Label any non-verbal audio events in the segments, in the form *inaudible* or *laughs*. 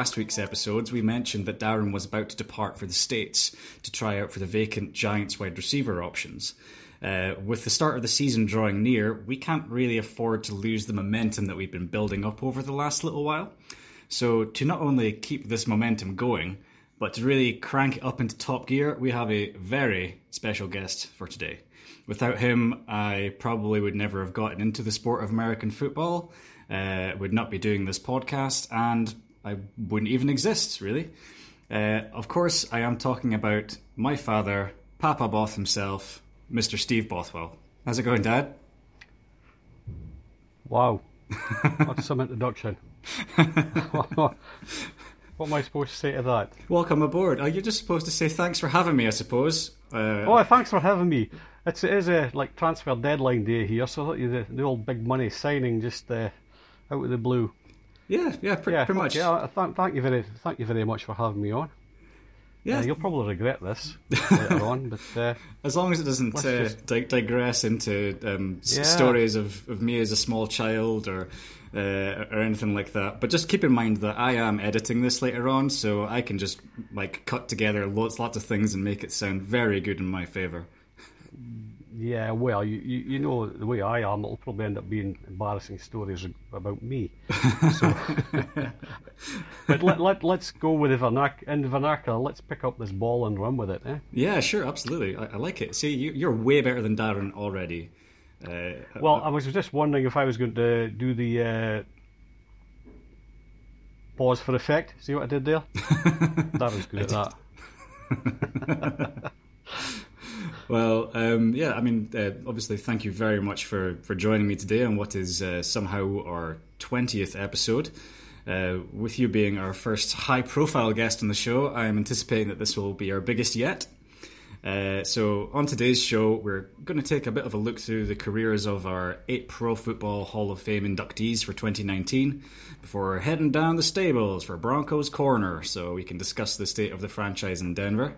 last week's episodes, we mentioned that Darren was about to depart for the States to try out for the vacant Giants wide receiver options. Uh, with the start of the season drawing near, we can't really afford to lose the momentum that we've been building up over the last little while. So, to not only keep this momentum going, but to really crank it up into top gear, we have a very special guest for today. Without him, I probably would never have gotten into the sport of American football, uh, would not be doing this podcast, and I wouldn't even exist, really. Uh, of course, I am talking about my father, Papa Both himself, Mr. Steve Bothwell. How's it going, Dad? Wow. That's *laughs* some introduction. *laughs* what am I supposed to say to that? Welcome aboard. Are you just supposed to say thanks for having me, I suppose? Uh, oh, thanks for having me. It's, it is a like transfer deadline day here, so I thought you the, the old big money signing just uh, out of the blue. Yeah, yeah, pr- yeah, pretty much. Yeah, thank, thank you very, thank you very much for having me on. Yeah, uh, you'll probably regret this *laughs* later on, but uh, as long as it doesn't uh, just... di- digress into um, yeah. s- stories of, of me as a small child or uh, or anything like that. But just keep in mind that I am editing this later on, so I can just like cut together lots lots of things and make it sound very good in my favor. Yeah, well, you, you, you know the way I am, it'll probably end up being embarrassing stories about me. So, *laughs* but let, let, let's go with the vernac- in the vernacular. Let's pick up this ball and run with it. Eh? Yeah, sure, absolutely. I, I like it. See, you, you're way better than Darren already. Uh, well, uh, I was just wondering if I was going to do the uh, pause for effect. See what I did there? *laughs* Darren's good at that. *laughs* Well, yeah, I mean, uh, obviously, thank you very much for, for joining me today on what is uh, somehow our 20th episode. Uh, with you being our first high profile guest on the show, I'm anticipating that this will be our biggest yet. Uh, so, on today's show, we're going to take a bit of a look through the careers of our eight Pro Football Hall of Fame inductees for 2019 before heading down the stables for Broncos Corner so we can discuss the state of the franchise in Denver.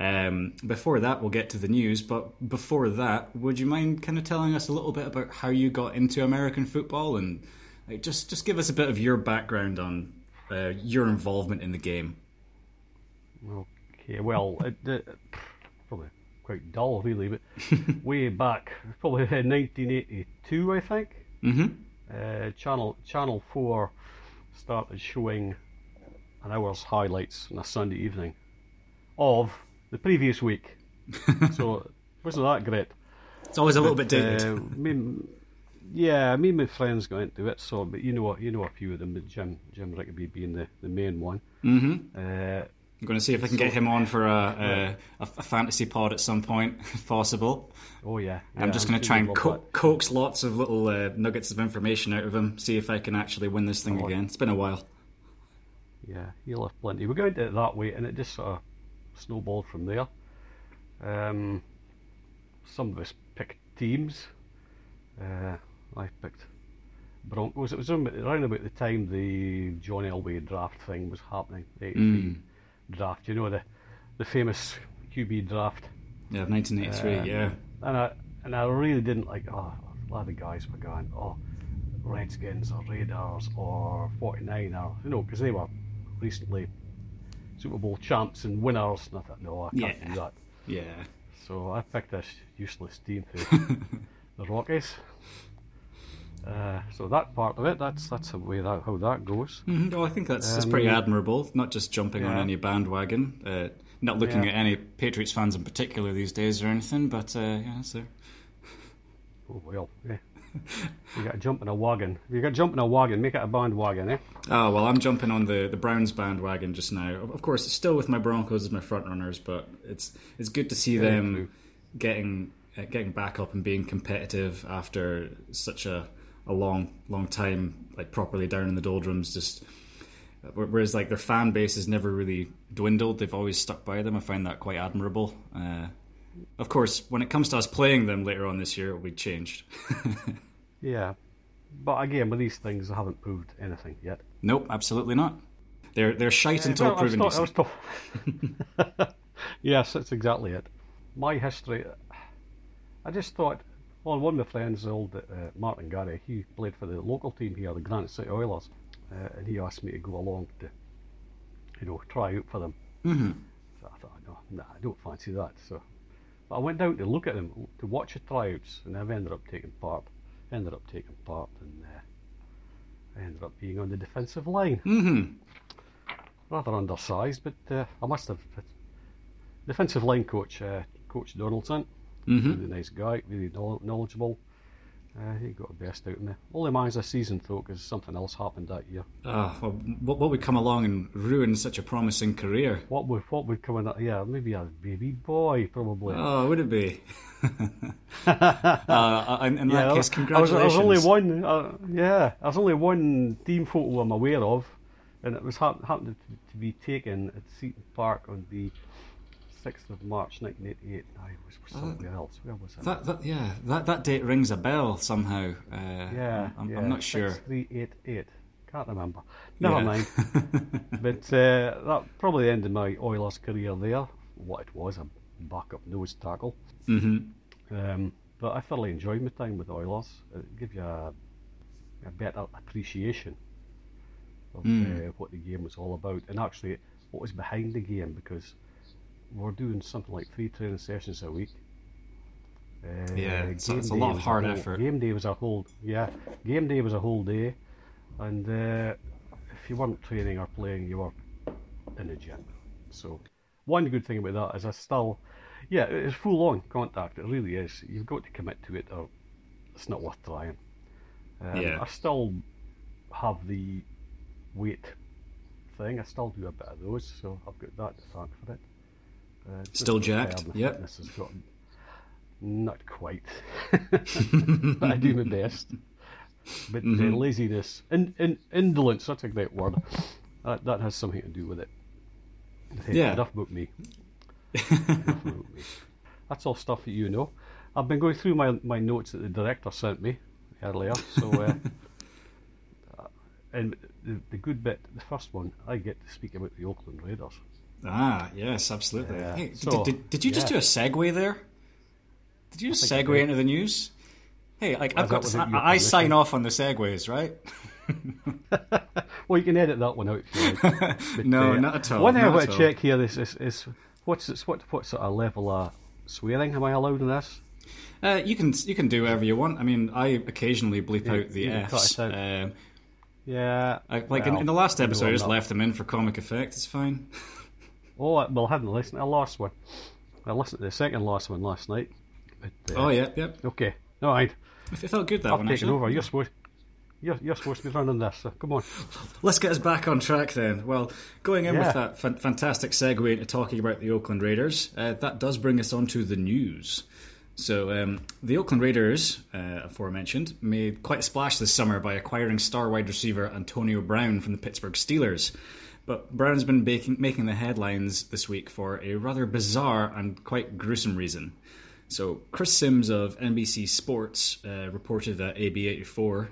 Um, before that, we'll get to the news. But before that, would you mind kind of telling us a little bit about how you got into American football and like, just just give us a bit of your background on uh, your involvement in the game? Okay, well, it, it, probably quite dull, really, but *laughs* way back, probably in 1982, I think. Mm-hmm. Uh, Channel Channel Four started showing an hour's highlights on a Sunday evening of the previous week. *laughs* so wasn't that great? It's always a little bit dated. Uh, me, yeah, me and my friends got into it. So, but you know, what? you know a few of them. But Jim, Jim Rigby being the, the main one. Mm-hmm. Uh, I'm going to see if I can so, get him on for *laughs* a, a, a, fantasy pod at some point, *laughs* if possible. Oh yeah. yeah I'm just going to try and co- coax lots of little uh, nuggets of information out of him. See if I can actually win this thing oh, again. It's been a while. Yeah, he'll have plenty. We got into it that way, and it just sort of snowballed from there. Um, some of us picked teams. Uh, I picked Broncos. It was around about the time the John Elway draft thing was happening. The 83 mm. draft, you know the the famous QB draft. Yeah, 1983. Uh, yeah. And I and I really didn't like. Oh, a lot of guys were going. Oh, Redskins or Raiders or 49 or you know because they were recently Super Bowl champs and winners. And I thought, no, I can't yeah. do that. Yeah. So I picked this useless team for *laughs* the Rockies. Uh, so that part of it, that's that's the way that how that goes. Mm-hmm. Well, I think that's, um, that's pretty admirable. Not just jumping yeah. on any bandwagon, uh, not looking yeah. at any Patriots fans in particular these days or anything, but uh, yeah, so. Oh well, yeah you got to jump in a wagon. You got to jump in a wagon, make it a bandwagon, eh? Oh well, I'm jumping on the, the Browns bandwagon just now. Of course, it's still with my Broncos as my front runners, but it's it's good to see yeah, them true. getting uh, getting back up and being competitive after such a, a long long time, like properly down in the doldrums. Just whereas like their fan base has never really dwindled; they've always stuck by them. I find that quite admirable. Uh, of course, when it comes to us playing them later on this year, we changed. *laughs* yeah, but again, with these things, I haven't proved anything yet. Nope, absolutely not. They're they're shite until well, proven decent. *laughs* yes, that's exactly it. My history, I just thought well, one of my friends, old uh, Martin Gary, he played for the local team here, the Granite City Oilers, uh, and he asked me to go along to, you know, try out for them. Mm-hmm. So I thought, no, nah, I don't fancy that. So, but I went down to look at them, to watch the tryouts, and I've ended up taking part. Ended up taking part, and uh, I ended up being on the defensive line. Mm-hmm. Rather undersized, but uh, I must have. Defensive line coach, uh, Coach Donaldson, Mm-hmm. really nice guy, really knowledgeable. Uh, he got the best out of me. Only managed a season though, because something else happened that year. Ah, well, what, what would come along and ruin such a promising career? What would what would come in? That, yeah, maybe a baby boy, probably. Oh, would it be? *laughs* uh, in, in that Yeah, case, I was, congratulations. I was only one. Uh, yeah, there's only one team photo I'm aware of, and it was hap- happened to, to be taken at Seaton Park on the sixth of March, 1988. I was somewhere else. Where was it? That, that, yeah, that, that date rings a bell somehow. Uh, yeah, I'm, yeah, I'm not sure. Six three eight eight. Can't remember. Never Yeah. mind. *laughs* but uh, that probably ended my Oilers career there. What it was, a backup nose tackle. hmm Um, but I thoroughly enjoyed my time with Oilers. It gave you a, a better appreciation of Mm. uh, what the game was all about, and actually what was behind the game because we're doing something like three training sessions a week. Uh, Yeah, it's- it's a lot of hard whole- effort. Game day was a whole yeah. Game day was a whole day, and uh, if you weren't training or playing, you were in the gym. So one good thing about that is I still, yeah, it's full on contact. It really is. You've got to commit to it, or it's not worth trying. Um, Yeah. I still have the weight thing. I still do a bit of those, so I've got that to thank for it. Uh, Still jacked? Yep. fitness has gotten not quite, *laughs* but I do my best. But Mhm. uh, laziness, in, in, indolence, that's a great word. That, that has something to do with it. Hey, Yeah. Enough about me. *laughs* Enough about me. That's all stuff that you know. I've been going through my, my notes that the director sent me earlier. So, uh, *laughs* uh, and the, the good bit, the first one, I get to speak about the Oakland Raiders. Ah, yes, absolutely. Yeah. Hey, So, did, did, did you just yeah. do a segue there? Did you just I I segue into the news? Hey, like I've got to, I, I sign off on the segues, right? *laughs* Well, you can edit that one out if you like. *laughs* But, no, uh, not at all. One thing I want to check here is, is, is what's this, what what sort of level of swearing am I allowed in this? Uh, you can you can do whatever you want. I mean, I occasionally bleep You- out the you can cut Fs. out. Um, Yeah, I, like in, well, in the last episode, I just left them in for comic effect. It's fine. *laughs* Oh, well, I haven't listened to the last one. I listened to the second last one last night. But, uh, Oh, yeah, yep. Okay, all right. It felt good that I've one. taken Actually. over. You're supposed. You're, you're supposed to be running this. So come on. Let's get us back on track then. Well, going in Yeah. with that fan- fantastic segue into talking about the Oakland Raiders, uh, that does bring us on to the news. So, um, the Oakland Raiders, uh, aforementioned, made quite a splash this summer by acquiring star wide receiver Antonio Brown from the Pittsburgh Steelers. But Brown's been making, making the headlines this week for a rather bizarre and quite gruesome reason. So, Chris Simms of NBC Sports uh, reported that AB84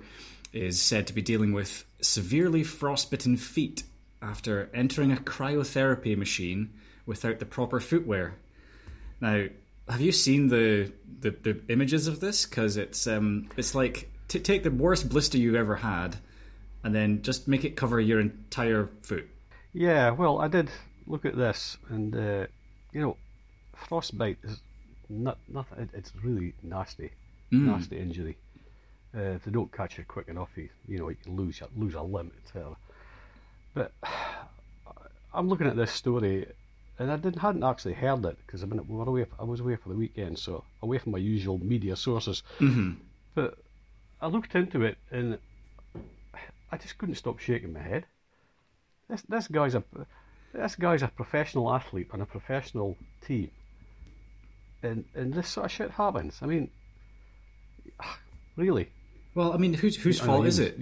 is said to be dealing with severely frostbitten feet after entering a cryotherapy machine without the proper footwear. Now, have you seen the the, the images of this? Because it's um, it's like t- take the worst blister you've ever had, and then just make it cover your entire foot. Yeah, well, I did look at this, and uh, you know, frostbite is not nothing. It, it's really nasty, nasty injury. Uh, if they don't catch it quick enough, you, you know, you can lose your, lose a limb, etc. But *sighs* I'm looking at this story, and I didn't hadn't actually heard it because I mean we were away. I was away for the weekend, so away from my usual media sources. Mm-hmm. But I looked into it, and I just couldn't stop shaking my head. This this guy's a this guy's a professional athlete on a professional team, and and this sort of shit happens. I mean, *sighs* really. Well, I mean, whose whose I fault mean, is it?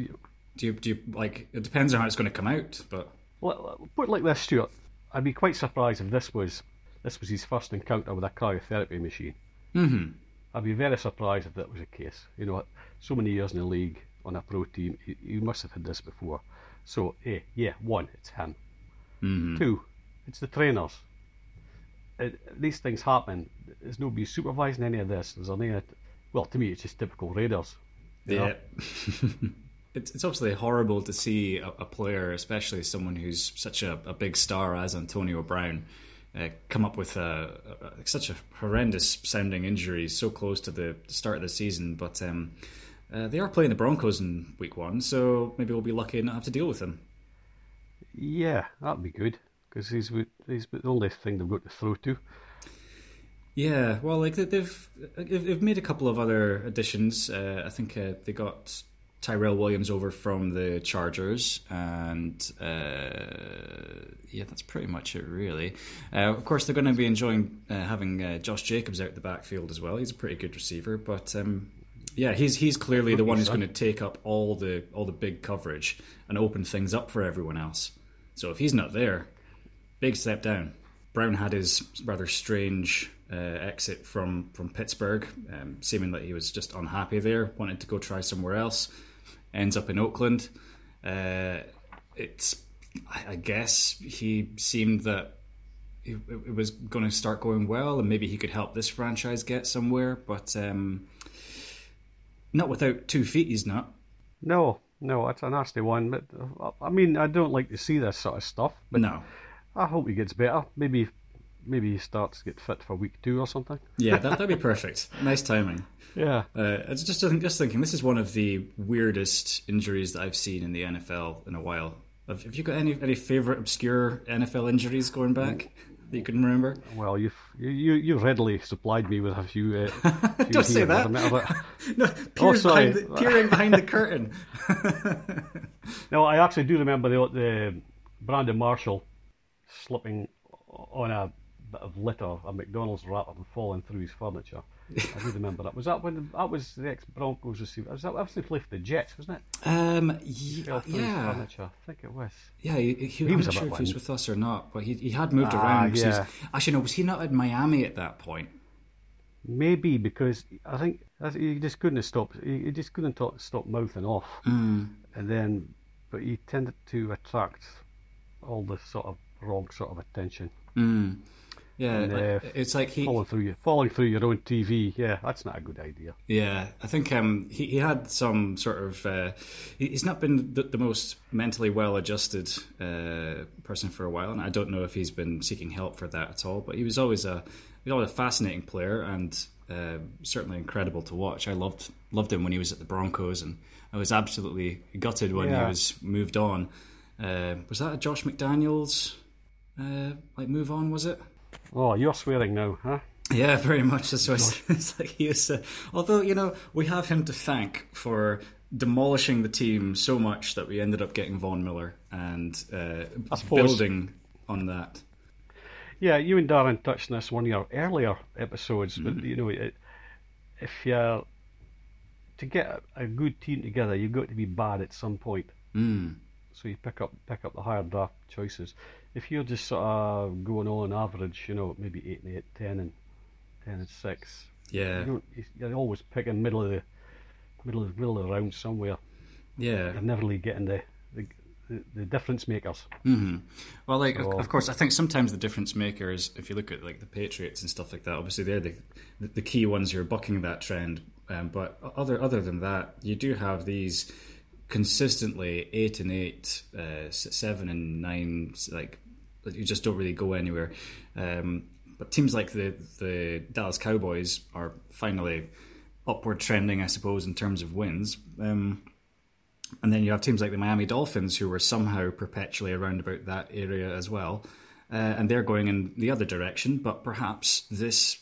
Do you do you, like? It depends on how it's going to come out, but Well, put it like this, Stuart. I'd be quite surprised if this was this was his first encounter with a cryotherapy machine. mm-hmm. I'd be very surprised if that was the case. You know, so many years in the league on a pro team, you must have had this before. So, eh, yeah, one, it's him. Mm-hmm. Two, it's the trainers. It, these things happen. There's nobody supervising any of this. There's any well, to me, it's just typical Raiders. Yeah. *laughs* it's, it's obviously horrible to see a, a player, especially someone who's such a, a big star as Antonio Brown, uh, come up with a, a, such a horrendous sounding injury so close to the start of the season. But um, uh, they are playing the Broncos in week one, so maybe we'll be lucky and not have to deal with them. Yeah, that'd be good because he's he's the only thing they've got to throw to. Yeah, well, like they- they've they've they've made a couple of other additions. Uh, I think uh, they got Tyrell Williams over from the Chargers, and uh, yeah, that's pretty much it, really. Uh, of course, they're going to be enjoying uh, having uh, Josh Jacobs out the backfield as well. He's a pretty good receiver, but um, yeah, he's he's clearly the one who's going to take up all the all the big coverage and open things up for everyone else. So if he's not there, big step down. Brown had his rather strange uh, exit from from Pittsburgh, um, seeming that he was just unhappy there, wanted to go try somewhere else. Ends up in Oakland. Uh, it's, I guess, he seemed that it, it was going to start going well, and maybe he could help this franchise get somewhere, but um, not without two feet. He's not. No, no, that's a nasty one. But uh, I mean, I don't like to see this sort of stuff. But No. I hope he gets better. Maybe, maybe he starts to get fit for week two or something. Yeah, that, that'd be perfect. *laughs* Nice timing. Yeah. Uh, I was just just thinking, this is one of the weirdest injuries that I've seen in the NFL in a while. Have, have you got any any favorite obscure NFL injuries going back that you can remember? Well, you've you you you readily supplied me with a few. Uh, *laughs* few Don't say that. *laughs* No, peering, sorry. behind the, peering behind the curtain. *laughs* No, I actually do remember the, the Brandon Marshall slipping on a bit of litter, a McDonald's wrapper, and falling through his furniture. I do remember that. Was that when that was the ex Broncos receiver? Was that they played for the Jets, wasn't it? Um, yeah, yeah. I think it was. yeah. He, he, He I'm was not sure if he was with us or not, but he he had moved Ah, around. yeah. Actually, no, was he not in Miami at that point? Maybe because I think he just couldn't stop. He he just couldn't talk, stop mouthing off, Mm. and then, but he tended to attract all the sort of wrong sort of attention. Mm. Yeah, And, like, uh, it's like he falling through your falling through your own TV. Yeah, that's not a good idea. Yeah, I think um, he he had some sort of. Uh, he's not been the, the most mentally well adjusted uh, person for a while, and I don't know if he's been seeking help for that at all. But he was always a he was always a fascinating player and uh, certainly incredible to watch. I loved loved him when he was at the Broncos, and I was absolutely gutted when he was moved on. Uh, was that a Josh McDaniels uh, like move on? Was it? Oh, you're swearing now, huh? Yeah, very much. That's why *laughs* it's, like he is. Uh, although you know, we have him to thank for demolishing the team so much that we ended up getting Von Miller and uh, building on that. Yeah, you and Darren touched on this one of your earlier episodes, Mm-hmm. but you know, it, if you're to get a, a good team together, you've got to be bad at some point. Mm. So you pick up pick up the higher draft choices. If you're just sort of going on average, you know, maybe eight and eight, ten and ten and six, Yeah, you don't, you're always picking middle of the middle of middle of the round somewhere. yeah. You're never really getting the the, the, the difference makers. Mm-hmm. Well, like of, So- of course, I think sometimes the difference makers, if you look at like the Patriots and stuff like that, obviously they're the the, the key ones who are bucking that trend. Um, but other other than that, you do have these consistently eight and eight, uh, seven and nine, like you just don't really go anywhere. Um, but teams like the the Dallas Cowboys are finally upward trending, I suppose, in terms of wins. Um, and then you have teams like the Miami Dolphins who were somehow perpetually around about that area as well. Uh, and they're going in the other direction, but perhaps this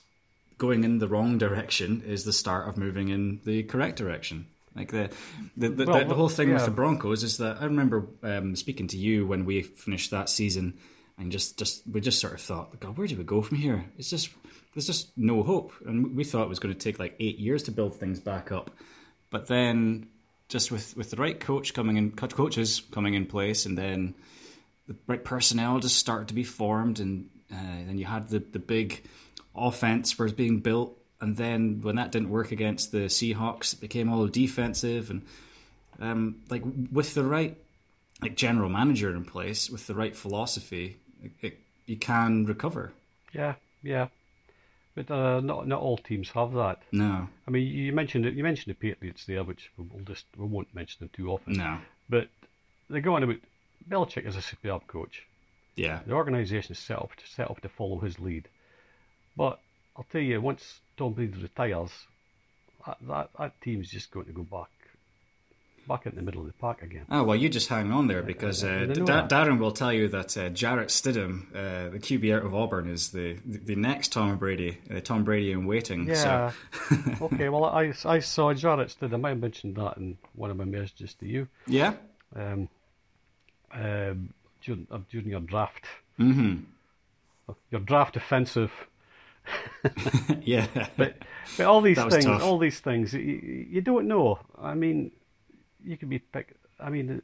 going in the wrong direction is the start of moving in the correct direction. Like the the, the, Well, the, the whole thing with the Broncos is that I remember um, speaking to you when we finished that season, and just, just we just sort of thought, God, where do we go from here? It's just there's just no hope, and we thought it was going to take like eight years to build things back up, but then just with, with the right coach coming in, co- coaches coming in place, and then the right personnel just started to be formed, and uh, then you had the the big offense was being built, and then when that didn't work against the Seahawks, it became all defensive, and um, like with the right like general manager in place, with the right philosophy, it, it, you can recover. Yeah, yeah. but uh, not not all teams have that. No, I mean, you mentioned it. You mentioned the Patriots there, which we'll just we won't mention them too often. no, But they're going about. Belichick is a superb coach. yeah, The organisation is set up to set up to follow his lead. But I'll tell you, once Tom Brady retires, that that, that team's just going to go back back in the middle of the pack again. Oh well, you just hang on there because uh, Da- Darren will tell you that uh, Jarrett Stidham, uh, the QB out of Auburn, is the the next Tom Brady, uh, Tom Brady in waiting. Yeah. So, *laughs* okay, well, I, I saw Jarrett Stidham. I mentioned that in one of my messages to you yeah, um, um, during, uh, during your draft. Mm-hmm. Your draft offensive. *laughs* *laughs* yeah, But but all these things, tough. all these things, you, you don't know. I mean, you could be picked. I mean, the,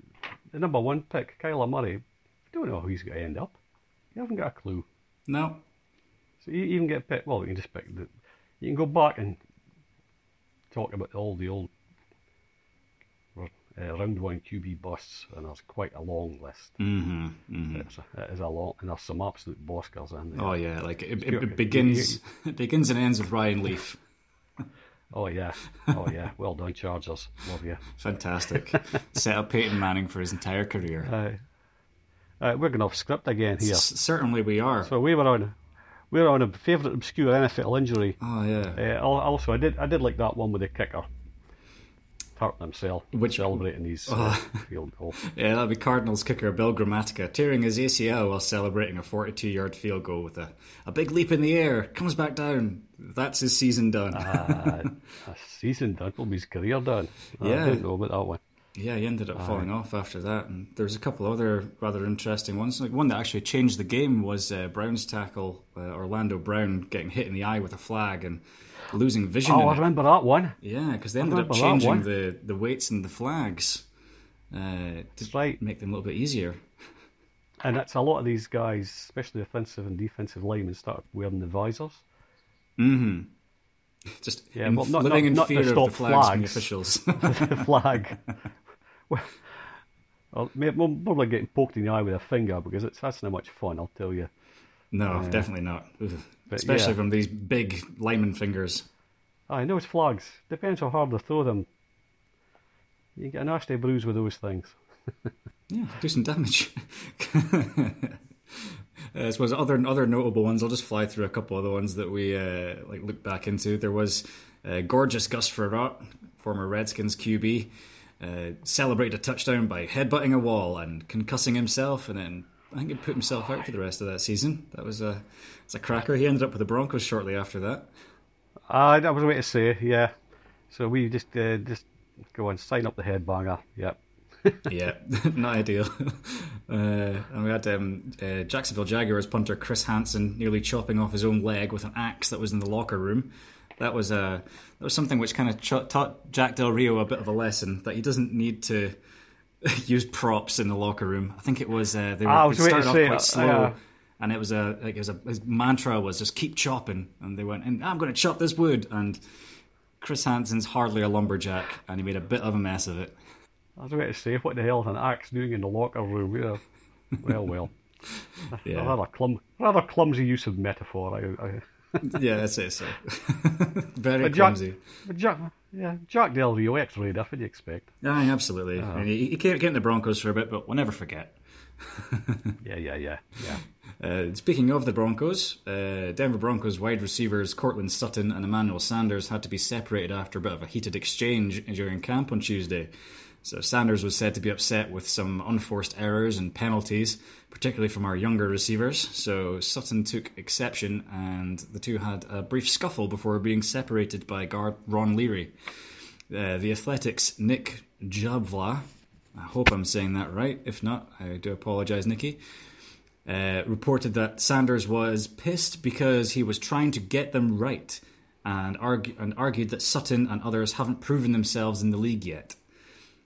the number one pick, Kyler Murray. You don't know who he's going to end up. You haven't got a clue. no, So you even get picked. Well, you can just pick. The, you can go back and talk about all the old uh, round one QB busts, and there's quite a long list. hmm hmm It's a, it is a long, and there's some absolute boskers in there. Oh yeah, like it, it, it begins *laughs* it begins and ends with Ryan Leaf. Oh yeah, oh yeah. Well done, Chargers. Love you. Fantastic. *laughs* Set up Peyton Manning for his entire career. Uh, uh, we're going off script again here. S- certainly we are. So we were on, we were on a favourite obscure NFL injury. oh yeah. Uh, also, I did, I did like that one with the kicker hurting himself, Which- celebrating his uh, Oh. field goal. *laughs* Yeah, that'd be Cardinals kicker Bill Gramatica tearing his ACL while celebrating a 42-yard field goal with a, a big leap in the air. Comes back down. That's his season done. Uh, *laughs* a season done, will be his career done. Yeah. I didn't know about that one. yeah, he ended up falling off after that. And there's a couple other rather interesting ones. Like one that actually changed the game was uh, Brown's tackle, uh, Orlando Brown getting hit in the eye with a flag and losing vision. Oh, I remember that one. Yeah, because they ended up changing the, the weights and the flags uh, to That's right. make them a little bit easier. And that's a lot of these guys, especially offensive and defensive linemen, started wearing the visors. Mm-hmm. *laughs* Just Yeah, in- well, not- living not- in not to fear of the flags, from the officials. *laughs* *laughs* the flag. well, well, more like getting poked in the eye with a finger because it's that's not much fun. I'll tell you. No, definitely not. Especially yeah. from these big lineman fingers. I know it's flags. Depends how hard they throw them. You get a nasty bruise with those things. *laughs* Yeah, do some damage. *laughs* Uh, I suppose other other notable ones. I'll just fly through a couple of the ones that we uh, like looked back into. There was uh, gorgeous Gus Frerotte, former Redskins QB, uh, celebrated a touchdown by headbutting a wall and concussing himself, and then I think he put himself out for the rest of that season. That was a it's a cracker. He ended up with the Broncos shortly after that. Ah, that was a way to say, yeah. So we just uh, just go and sign up the headbanger. Yep. *laughs* yeah, *laughs* not ideal. *laughs* Uh, and we had um, uh, Jacksonville Jaguars punter Chris Hanson nearly chopping off his own leg with an axe that was in the locker room. That was uh, that was something which kind of ch- taught Jack Del Rio a bit of a lesson that he doesn't need to *laughs* use props in the locker room. I think it was uh, they were Ah, I was they started off quite say, slow. yeah. and it was a like it was a his mantra was just keep chopping, and they went, and I'm going to chop this wood. And Chris Hanson's hardly a lumberjack, and he made a bit of a mess of it. I was waiting to say, what the hell is an axe doing in the locker room? Yeah. Well, well. *laughs* Yeah. Rather, clum- rather clumsy use of metaphor. I, I, yeah, I'd say so. *laughs* Very But Jack- clumsy. but Jack, yeah, Jack Del Rio, ex-Raider, what do you expect? Aye, absolutely. I mean, he, he can't get in the Broncos for a bit, but we'll never forget. *laughs* Yeah, yeah, yeah, yeah. Uh, speaking of the Broncos, uh, Denver Broncos wide receivers Courtland Sutton and Emmanuel Sanders had to be separated after a bit of a heated exchange during camp on Tuesday. So Sanders was said to be upset with some unforced errors and penalties, particularly from our younger receivers. So Sutton took exception, and the two had a brief scuffle before being separated by guard Ron Leary. Uh, the Athletics' Nick Jabvla, I hope I'm saying that right. If not, I do apologise, Nicky uh, reported that Sanders was pissed because he was trying to get them right and, argue, and argued that Sutton and others haven't proven themselves in the league yet.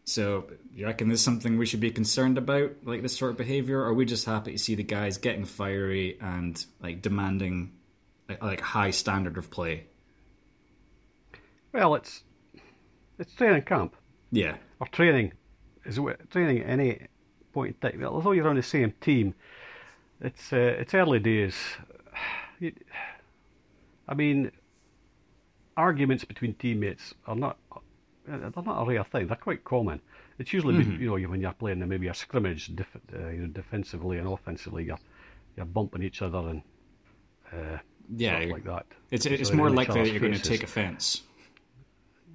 So, you reckon there's something we should be concerned about, like this sort of behaviour? Or are we just happy to see the guys getting fiery and like demanding like, like high standard of play? Well, it's it's training camp Yeah, or training is training at any point in time. Although you're on the same team, it's uh, it's early days. I mean, arguments between teammates are not they're not a rare thing. They're quite common. It's usually Mm-hmm. you know when you're playing maybe a scrimmage, def- uh, you know, defensively and offensively, you're you're bumping each other and uh, Yeah, stuff like that. it's it's So more likely that you're going to take offence.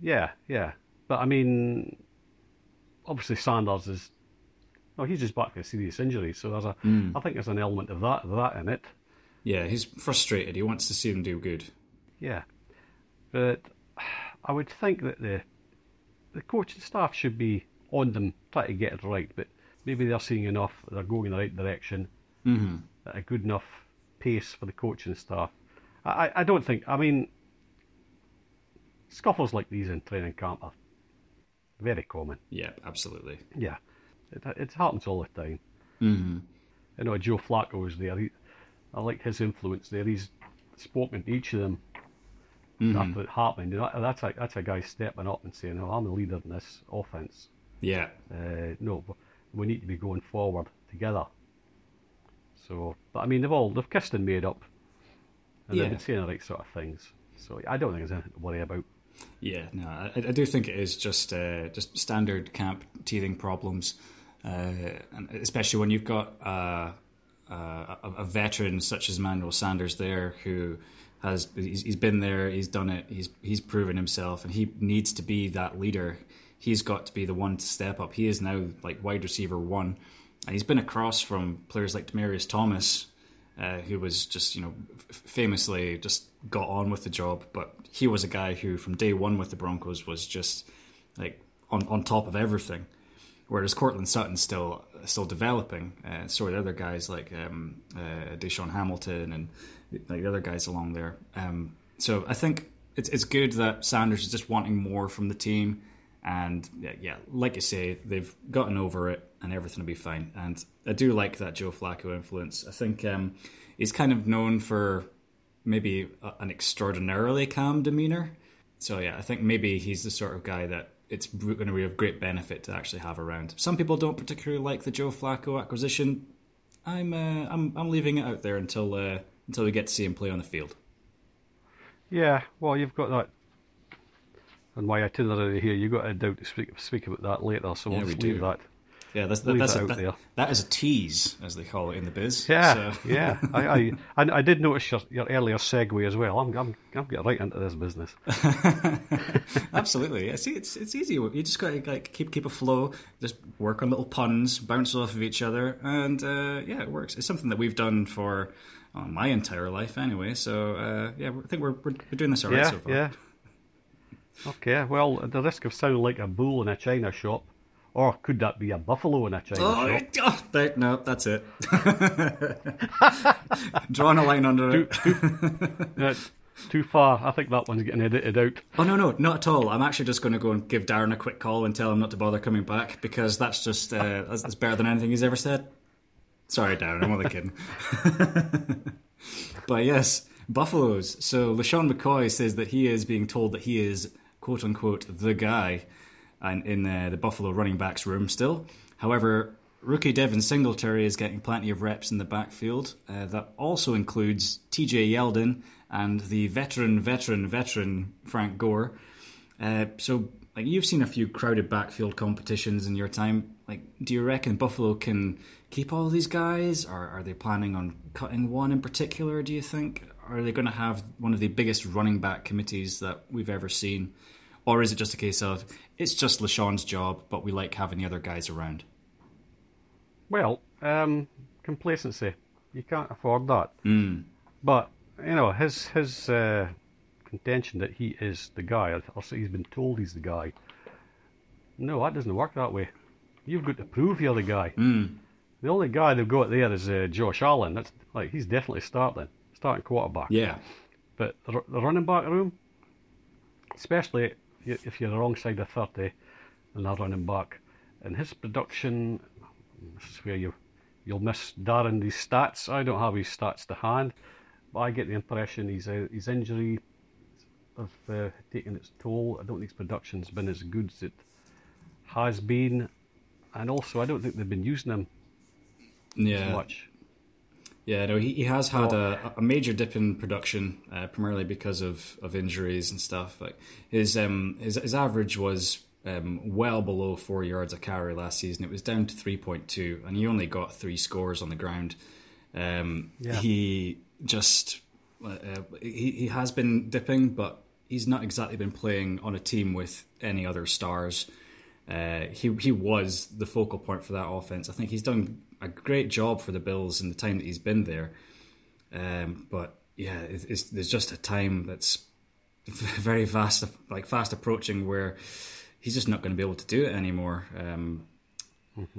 Yeah, yeah. But I mean, obviously Sanders is. Oh, he's just back from a serious injury, so there's a. I Mm. think there's an element of that that in it. Yeah, he's frustrated. He wants to see them do good. Yeah, but *sighs* I would think that the the coaching staff should be on them, try to get it right. But maybe they're seeing enough; they're going in the right direction hmm at a good enough pace for the coaching staff. I, I- don't think. I mean, scuffles like these in training camp are very common. Yeah, absolutely. Yeah, it, it happens all the time. hmm I know Joe Flacco was there. He, I like his influence there. He's spoken to each of them happened. You know, that's a that's a guy stepping up and saying, "No, I'm the leader in this offense. Yeah, Uh, no, we need to be going forward together." So, but I mean, they've all they've kissed and made up, and Yeah. they've been saying the right sort of things. So I don't think there's anything to worry about. yeah. No, I, I do think it is just uh, just standard camp teething problems, uh, and especially when you've got uh, uh, a, a veteran such as Manuel Sanders there who has he's, he's been there, he's done it, he's he's proven himself, and he needs to be that leader. He's got to be the one to step up. He is now like wide receiver one, and he's been across from players like Demaryius Thomas, uh, who was just you know famously just got on with the job. But he was a guy who from day one with the Broncos was just like on on top of everything. Whereas Courtland Sutton's still still developing. Uh, so are the other guys like um, uh, DaeSean Hamilton and like the other guys along there. Um, so I think it's it's good that Sanders is just wanting more from the team. And yeah, yeah, like you say, they've gotten over it, and everything will be fine. And I do like that Joe Flacco influence. I think um, he's kind of known for maybe an extraordinarily calm demeanor. So yeah, I think maybe he's the sort of guy that it's going to be of great benefit to actually have around. Some people don't particularly like the Joe Flacco acquisition. I'm uh, I'm I'm leaving it out there until uh, until we get to see him play on the field. Yeah, well, you've got that. And my itinerary here, you've got a doubt to speak speak about that later, so Yeah, we'll we leave do. that. Yeah, that's Leave that's that a, out that, there. that is a tease, as they call it in the biz. Yeah, So- yeah. *laughs* I, I, I, did notice your, your earlier segue as well. I'm, I'm, I'm getting right into this business. *laughs* Absolutely. Yeah, see, it's it's easy. You just got to like keep keep a flow, just work on little puns, bounce off of each other, and uh, yeah, it works. It's something that we've done for uh, my entire life anyway. So uh, yeah, I think we're, we're doing this all right yeah, so far. yeah. Okay, well, at the risk of sounding like a bull in a china shop, or could that be a buffalo in a china Oh, shop? oh, no, that's it. *laughs* Drawing a line under it. That's *laughs* too far. I think that one's getting edited out. Oh no, no, not at all. I'm actually just going to go and give Darren a quick call and tell him not to bother coming back because that's just uh, that's, that's better than anything he's ever said. Sorry, Darren, I'm only kidding. *laughs* but yes, Buffaloes. So LeSean McCoy says that he is being told that he is quote unquote the guy and in the Buffalo running backs room still. However, rookie Devin Singletary is getting plenty of reps in the backfield. Uh, that also includes TJ Yeldon and the veteran, veteran, veteran Frank Gore. Uh, so, like you've seen a few crowded backfield competitions in your time. Like, do you reckon Buffalo can keep all these guys, or are they planning on cutting one in particular? Do you think? Are they going to have one of the biggest running back committees that we've ever seen, or is it just a case of it's just LeSean's job, but we like having the other guys around? Well, um, complacency. You can't afford that. Mm. But you know his his uh, contention that he is the guy, or he's been told he's the guy. No, that doesn't work that way. You've got to prove you're the guy. Mm. The only guy they've got there is uh, Josh Allen. That's like he's definitely starting, starting quarterback. Yeah, But the, the running back room, especially if you're the wrong side of thirty, and they're running back, and his production, this is where you you'll miss Darren these stats. I don't have his stats to hand, but I get the impression his uh, his injury have uh, taken its toll. I don't think his production's been as good as it has been, and also I don't think they've been using him yeah. as much. Yeah, no, he, he has had a, a major dip in production, uh, primarily because of, of injuries and stuff. Like his um his his average was um, well below four yards a carry last season. It was down to three point two, and he only got three scores on the ground. Um, Yeah. He just uh, he he has been dipping, but he's not exactly been playing on a team with any other stars. Uh, he he was the focal point for that offense. I think he's done a great job for the Bills in the time that he's been there. Um, but yeah, it's, there's just a time that's *laughs* very fast, like fast approaching, where he's just not going to be able to do it anymore. Um,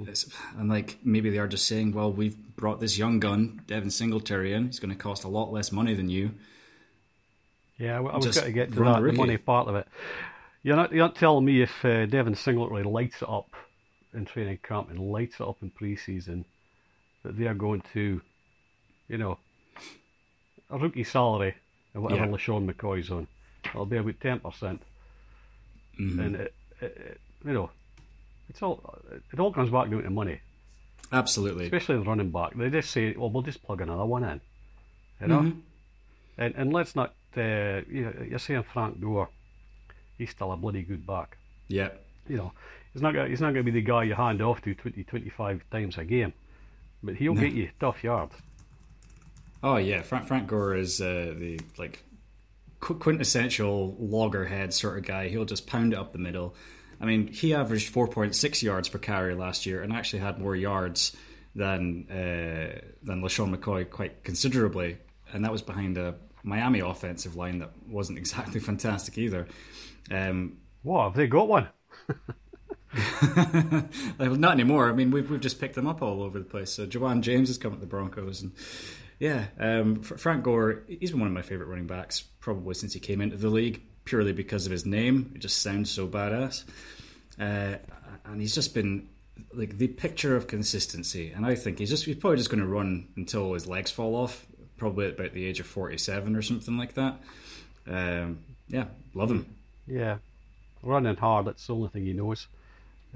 it's- and like maybe they are just saying, well, we've brought this young gun, Devin Singletary, in. He's going to cost a lot less money than you. Yeah, I was Just going to get to that, the money part of it. You're not, you're not telling me if uh, Devin Singletary lights it up in training camp and lights it up in pre-season that they are going to, you know, a rookie salary and whatever Yeah. LeSean McCoy's on. It'll be about 10%. percent Mm-hmm. And, it, it, it, you know, it's all it all comes back down to money, Absolutely. especially the running back. They just say, well, we'll just plug another one in. You know? Mhm. And and let's not. Uh, you know, you're saying Frank Gore, he's still a bloody good back. Yeah. You know, he's not. Gonna, he's not going to be the guy you hand off to 20, 25 times a game, but he'll No. get you tough yards. Oh yeah, Frank Frank Gore is uh, the like quintessential loggerhead sort of guy. He'll just pound it up the middle. I mean, he averaged 4.6 yards per carry last year, and actually had more yards than uh, than LeSean McCoy quite considerably, and that was behind a Miami offensive line that wasn't exactly *laughs* fantastic either. Um, What have they got one? *laughs* not anymore. I mean, we've we've just picked them up all over the place. So Ja'Wuan James has come at the Broncos, and yeah, um, Frank Gore. He's been one of my favorite running backs probably since he came into the league, purely because of his name. It just sounds so badass, uh, and he's just been like the picture of consistency. And I think he's just he's probably just going to run until his legs fall off, probably at about the age of forty seven or something like that. Um, yeah, love him. Yeah, running hard. That's the only thing he knows.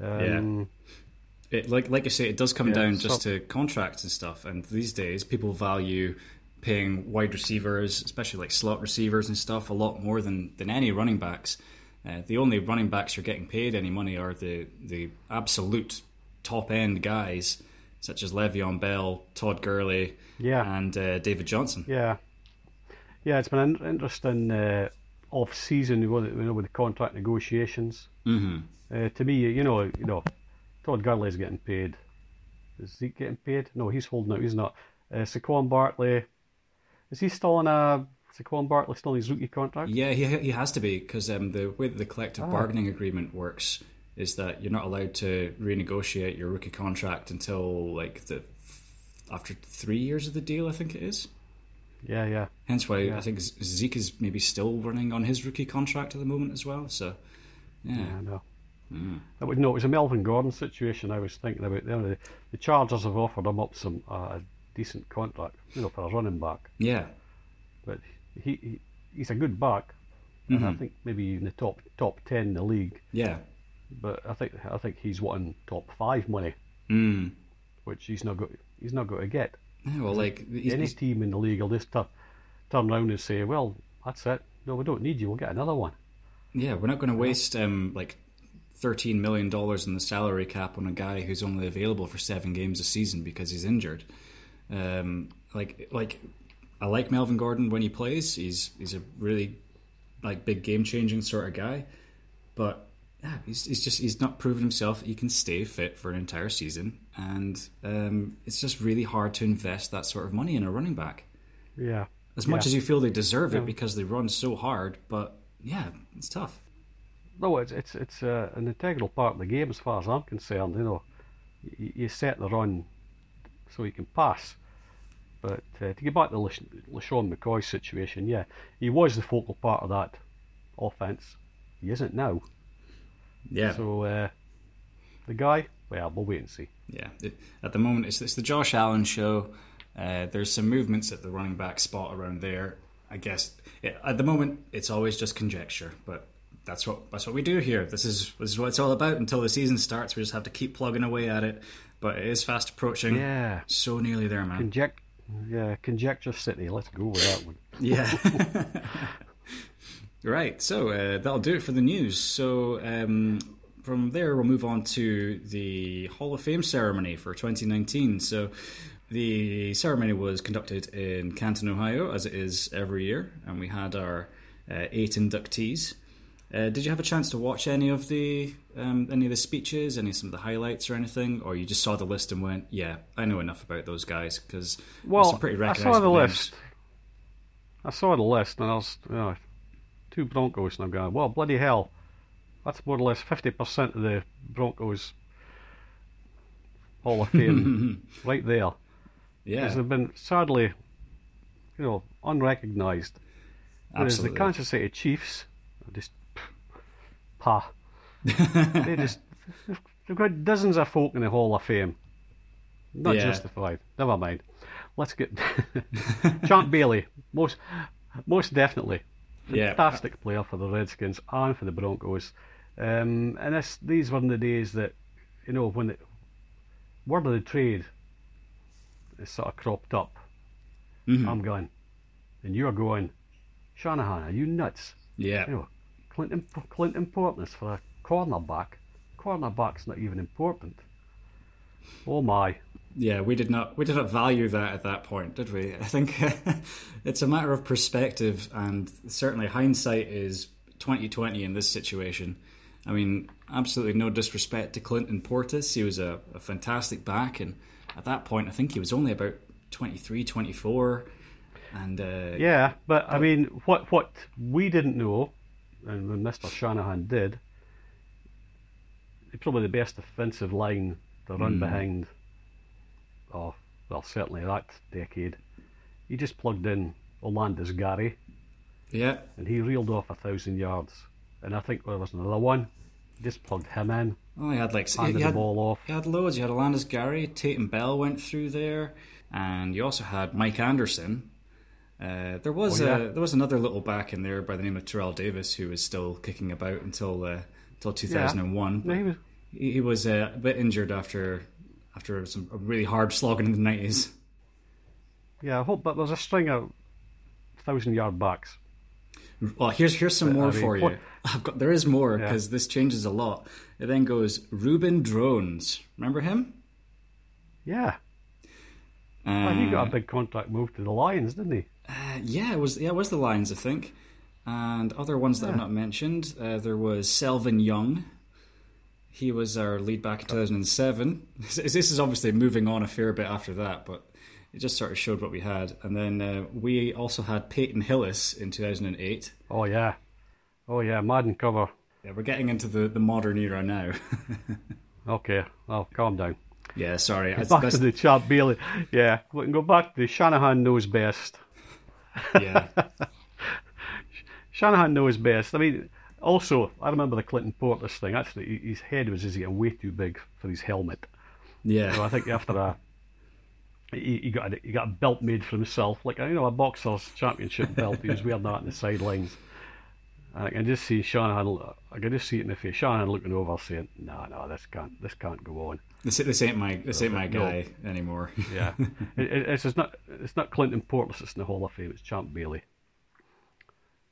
Um, it like like I say, it does come Yeah, down so- just to contracts and stuff. And these days, people value paying wide receivers, especially like slot receivers and stuff, a lot more than than any running backs. Uh, the only running backs you're getting paid any money are the the absolute top end guys, such as Le'Veon Bell, Todd Gurley, Yeah. and uh, David Johnson. Yeah, yeah. It's been an interesting uh, off season, you know, with the contract negotiations. hmm Uh, to me, you know, you know, Todd Gurley's getting paid. Is Zeke getting paid? No, he's holding out. He's not. Uh, Saquon Barkley, is he still on a Saquon Barkley still in his rookie contract? Yeah, he he has to be because um, the way the collective Ah. bargaining agreement works is that you're not allowed to renegotiate your rookie contract until like the after three years of the deal. I think it is. Yeah, yeah. Hence why Yeah. I think Zeke is maybe still running on his rookie contract at the moment as well. So yeah, Yeah, I know. Mm. I would know it was a Melvin Gordon situation I was thinking about. there. The, the Chargers have offered him up some uh, a decent contract, you know, for a running back. yeah, But he, he he's a good back, and I Mhm. think maybe in the top top ten in the league. yeah. But I think I think he's wanting top five money, Mm. which he's not got. He's not going to get. Yeah, well, like he's, Any he's- team in the league will just tu- turn around and say, "Well, that's it. No, we don't need you. We'll get another one." yeah, we're not going to waste um, like thirteen million dollars in the salary cap on a guy who's only available for seven games a season because he's injured. Um, like, like I like Melvin Gordon when he plays. He's he's a really like big game changing sort of guy, but yeah, he's, he's just he's not proven himself. He can stay fit for an entire season, and um, it's just really hard to invest that sort of money in a running back. Yeah. As much Yeah. as you feel they deserve it Yeah. because they run so hard, but yeah, it's tough. No, it's it's it's uh, an integral part of the game as far as I'm concerned. You know, you, you set the run so you can pass. But uh, to get back to Lash- LeSean McCoy's situation, yeah, he was the focal part of that offense. He isn't now. Yeah, So uh, the guy, well, we'll wait and see. yeah. It- at the moment, it's, it's the Josh Allen show. Uh, there's some movements at the running back spot around there. I guess yeah, at the moment it's always just conjecture, but that's what that's what we do here. This is this is what it's all about until the season starts. We just have to keep plugging away at it. But it is fast approaching. Yeah, So nearly there, man. Conject- Yeah, Conjecture City. Let's go with that one. Yeah. *laughs* *laughs* right. So uh, that'll do it for the news. So um, from there, we'll move on to the Hall of Fame ceremony for 2019. So the ceremony was conducted in Canton, Ohio, as it is every year, and we had our uh, eight inductees. Uh, did you have a chance to watch any of the um, any of the speeches, any of some of the highlights or anything, or you just saw the list and went, "Yeah, I know enough about those guys"? Because well, pretty I saw the names. list. I saw the list, and I was you know, two Broncos, and I'm going, well, bloody hell, that's more or less fifty percent of the Broncos Hall of Fame *laughs* right there. Yeah, Because they've been sadly, you know, unrecognised. Whereas the Kansas City Chiefs are just pa. *laughs* they just they've got dozens of folk in the Hall of Fame. Not Yeah. justified. Never mind. Let's get *laughs* Champ Bailey. Most most definitely. Yeah. Fantastic player for the Redskins and for the Broncos. Um, and this these were in the days that, you know, when the word of the trade is sort of cropped up. Mhm. I'm going, and you're going, Shanahan, are you nuts? yeah, You know, Clinton Clinton importance for a cornerback. Cornerback's not even important. Oh my. Yeah. We did not we did not value that at that point, did we? I think *laughs* it's a matter of perspective, and certainly hindsight is twenty twenty in this situation. I mean, absolutely no disrespect to Clinton Portis. He was a, a fantastic back, and at that point, I think he was only about 23, 24. And uh, Yeah, but I mean, what what we didn't know, and when Mr. Shanahan did, probably the best offensive line to run behind. Oh, well, certainly that decade. He just plugged in Olandis Gary, yeah, and he reeled off a thousand yards. And I think there was another one. He just plugged him in, oh, he had like he handed the had, ball off. he had loads. You had Olandis Gary, Tatum Bell went through there, and you also had Mike Anderson. Uh, there was Oh, yeah. a, there was another little back in there by the name of Terrell Davis who was still kicking about until uh, until 2001. No, he was He, he was uh, a bit injured after after some a really hard slogging in the nineties. Yeah, I hope, but there's a string of thousand yard backs. Well, here's here's some But, more I mean, for you. I've got there is more Yeah. because this changes a lot. It then goes Reuben Droughns. Remember him? Yeah, well, he Uh, got a big contract move to the Lions, didn't he? Uh, yeah, it was yeah, it was the Lions, I think, and other ones that I've not mentioned. Uh, there was Selvin Young. He was our lead back in 2007. This, is obviously moving on a fair bit after that, but it just sort of showed what we had. And then uh, we also had Peyton Hillis in 2008. Oh yeah, oh yeah, Madden cover. Yeah, we're getting into the, the modern era now. *laughs* Okay, well, calm down. yeah, sorry. That's, Back that's, to the Champ Bailey. Yeah, we can go back to the Shanahan knows best. yeah, *laughs* Shanahan knows best. I mean, also, I remember the Clinton Portis thing. Actually, his head was just getting way too big for his helmet. So yeah, I think after a, he, he got a, he got a belt made for himself, like you know a boxer's championship belt. He was wearing that on the sidelines. And I can just see Shanahan. I can just see it in the face. Shanahan looking over, saying, "No, no, this can't, this can't go on." this, this ain't my this ain't my No. guy anymore. Yeah, *laughs* it, it, it's, it's not it's not Clinton Portis It's in the Hall of Fame. It's Champ Bailey.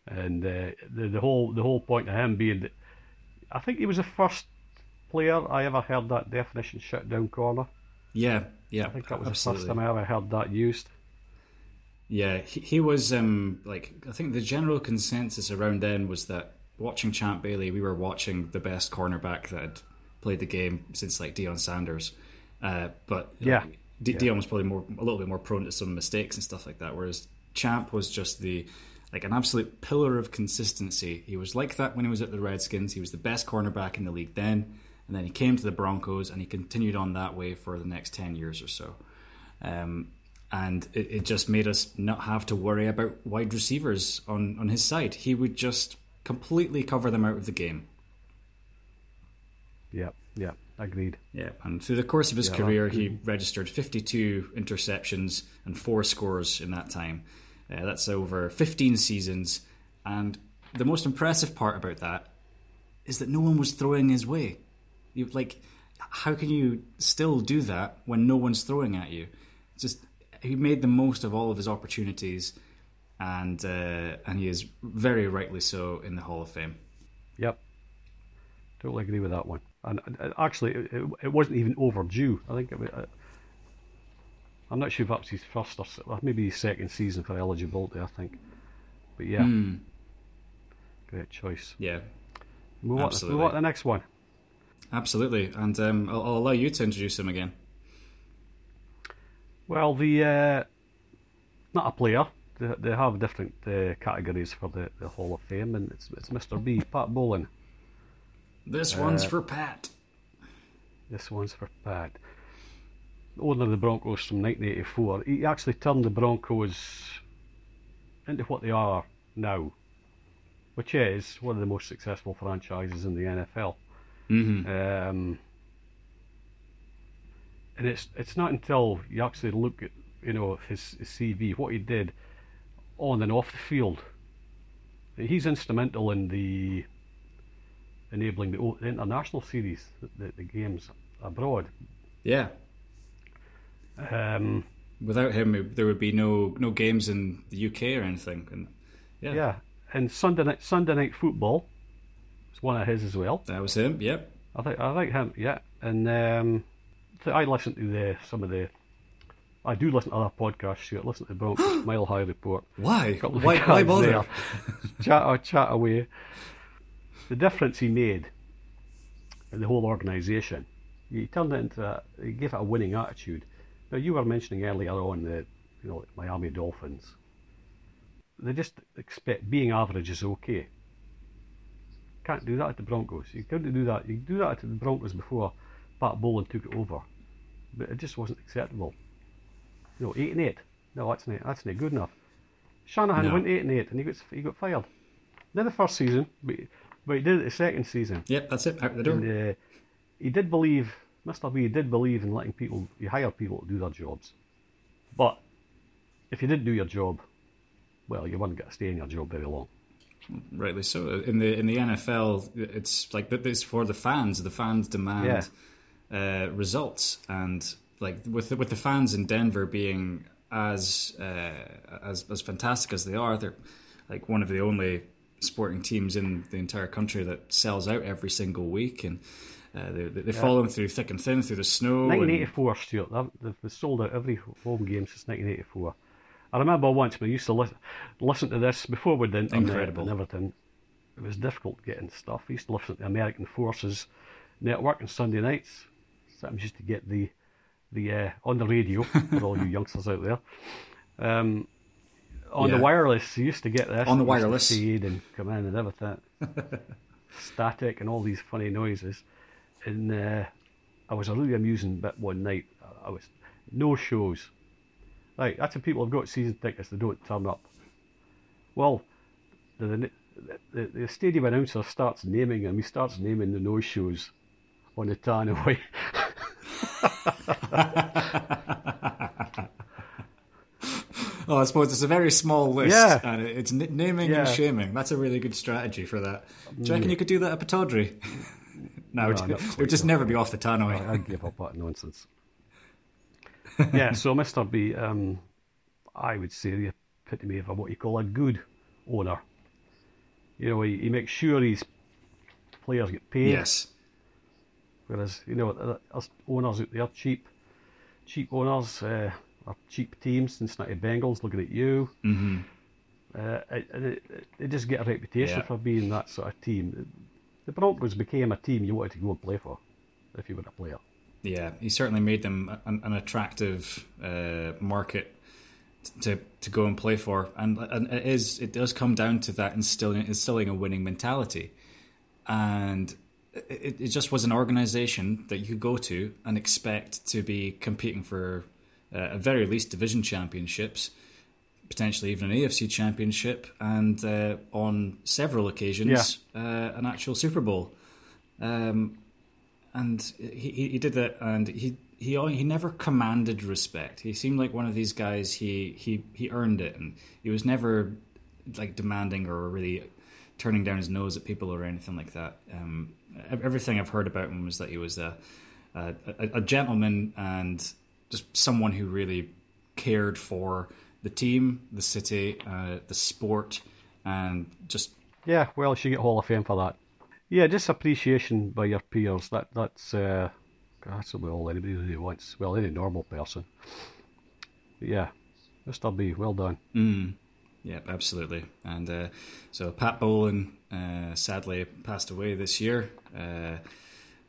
And uh, the the whole the whole point of him being that I think he was the first player I ever heard that definition shut down corner. yeah, yeah, I think that was absolutely. the first time I ever heard that used. Yeah, he, he was um, like I think the general consensus around then was that watching Champ Bailey, we were watching the best cornerback that had played the game since like Deion Sanders. Uh, but you know, Yeah. D- Yeah. Deion was probably more a little bit more prone to some mistakes and stuff like that. Whereas Champ was just the like an absolute pillar of consistency. He was like that when he was at the Redskins. He was the best cornerback in the league then, and then he came to the Broncos and he continued on that way for the next ten years or so. Um, and it, it just made us not have to worry about wide receivers on, on his side. He would just completely cover them out of the game. Yeah, yeah, agreed. Yeah, and through the course of his Yeah, career, he registered 52 interceptions and four scores in that time. Uh, that's over 15 seasons. And the most impressive part about that is that no one was throwing his way. You like, how can you still do that when no one's throwing at you? Just he made the most of all of his opportunities, and uh, and he is very rightly so in the Hall of Fame. Yep, totally agree with that one. And uh, actually, it, it wasn't even overdue. I think it uh, I'm not sure if that's his first or maybe his second season for eligibility. I think, but yeah, mm. great choice. Yeah, move absolutely. On, move to the next one. Absolutely, and um, I'll, I'll, allow you to introduce him again. Well, the uh, not a player. They, they have different uh, categories for the, the Hall of Fame, and it's it's Mr. B, Pat Bowlen. This one's uh, for Pat. This one's for Pat. Owner of the Broncos from 1984. He actually turned the Broncos into what they are now, which is one of the most successful franchises in the NFL. Mm-hmm. Um, and it's it's not until you actually look at you know his, his CV, what he did on and off the field. He's instrumental in the enabling the, the international series, the, the, games abroad. Yeah. Um, Without him, there would be no no games in the UK or anything. And yeah, yeah. And Sunday night Sunday night football was one of his as well. That was him. Yep. I think I think him. Yeah, and um, I listen to the some of the. I do listen to other podcasts. Too. I listen to the *gasps* Mile High Report. Why? Why, why bother? chat, chat away. The difference he made in the whole organisation, he turned it into. A, he gave it a winning attitude. Now you were mentioning earlier on the, you know, Miami Dolphins. They just expect being average is okay. Can't do that at the Broncos. You couldn't do that. You do that at the Broncos before Pat Bowlen took it over but it just wasn't acceptable. You know, eight and eight. No, that's not that's not good enough. Shanahan no. went eight and eight, and he got he got fired. Not the first season, but but he did it the second season. Yep, that's it. Out the door. And, uh, he did believe, Mr. B did believe in letting people, you hire people to do their jobs. But if you didn't do your job, well, you weren't going to stay in your job very long. Rightly so. In the in the NFL, it's like but it's for the fans. The fans demand. Yeah uh, results. And like with the, with the fans in Denver being as uh, as as fantastic as they are, they're like one of the only sporting teams in the entire country that sells out every single week and. Uh, they they, yeah. follow through thick and thin, through the snow. 1984, and... Stuart. They've, they've sold out every home game since 1984. I remember once I used to li- listen to this before we did internet and everything. It was difficult getting stuff. I used to listen to the American Forces Network on Sunday nights. Something just to get the the uh, on the radio *laughs* for all you youngsters out there. Um, on yeah. the wireless, you used to get this on the wireless and come in and everything, *laughs* static and all these funny noises. And uh, I was a really amusing bit one night. I was no shows. Right, that's when people have got season tickets. They don't turn up. Well, the, the, the stadium announcer starts naming them. He starts naming the no shows on the Tannoy. *laughs* oh, I suppose it's a very small list, yeah. and it's naming yeah. and shaming. That's a really good strategy for that. Do you reckon you could do that at Pittodrie? *laughs* no, no it would just never be off the tannoy. I, would give up that nonsense. *laughs* yeah, so Mr. B, um, I would say the epitome of what you call a good owner. You know, he, he makes sure his players get paid. Yes. Whereas, you know, us owners out there, cheap, cheap owners, uh, or cheap teams, Cincinnati Bengals, looking at you. Mm-hmm. Uh, they just get a reputation yeah. for being that sort of team. The Broncos became a team you wanted to go and play for if you were a player. Yeah, he certainly made them an, an attractive uh, market to to go and play for, and, and it is it does come down to that instilling instilling a winning mentality, and it, it just was an organization that you could go to and expect to be competing for uh, at very least division championships, potentially even an AFC championship, and uh, on several occasions yeah. uh, an actual Super Bowl. Um, and he, he did that, and he he he never commanded respect. He seemed like one of these guys. He he he earned it, and he was never like demanding or really turning down his nose at people or anything like that. Um, everything I've heard about him was that he was a, a, a gentleman and just someone who really cared for the team, the city, uh, the sport, and just Yeah, well, she get Hall of Fame for that. Yeah, just appreciation by your peers. That that's uh, that's what all anybody really wants. Well, any normal person. But yeah, Mr. B, well done. Mm. Yeah, absolutely. And uh, so Pat Bowlen uh, sadly passed away this year uh,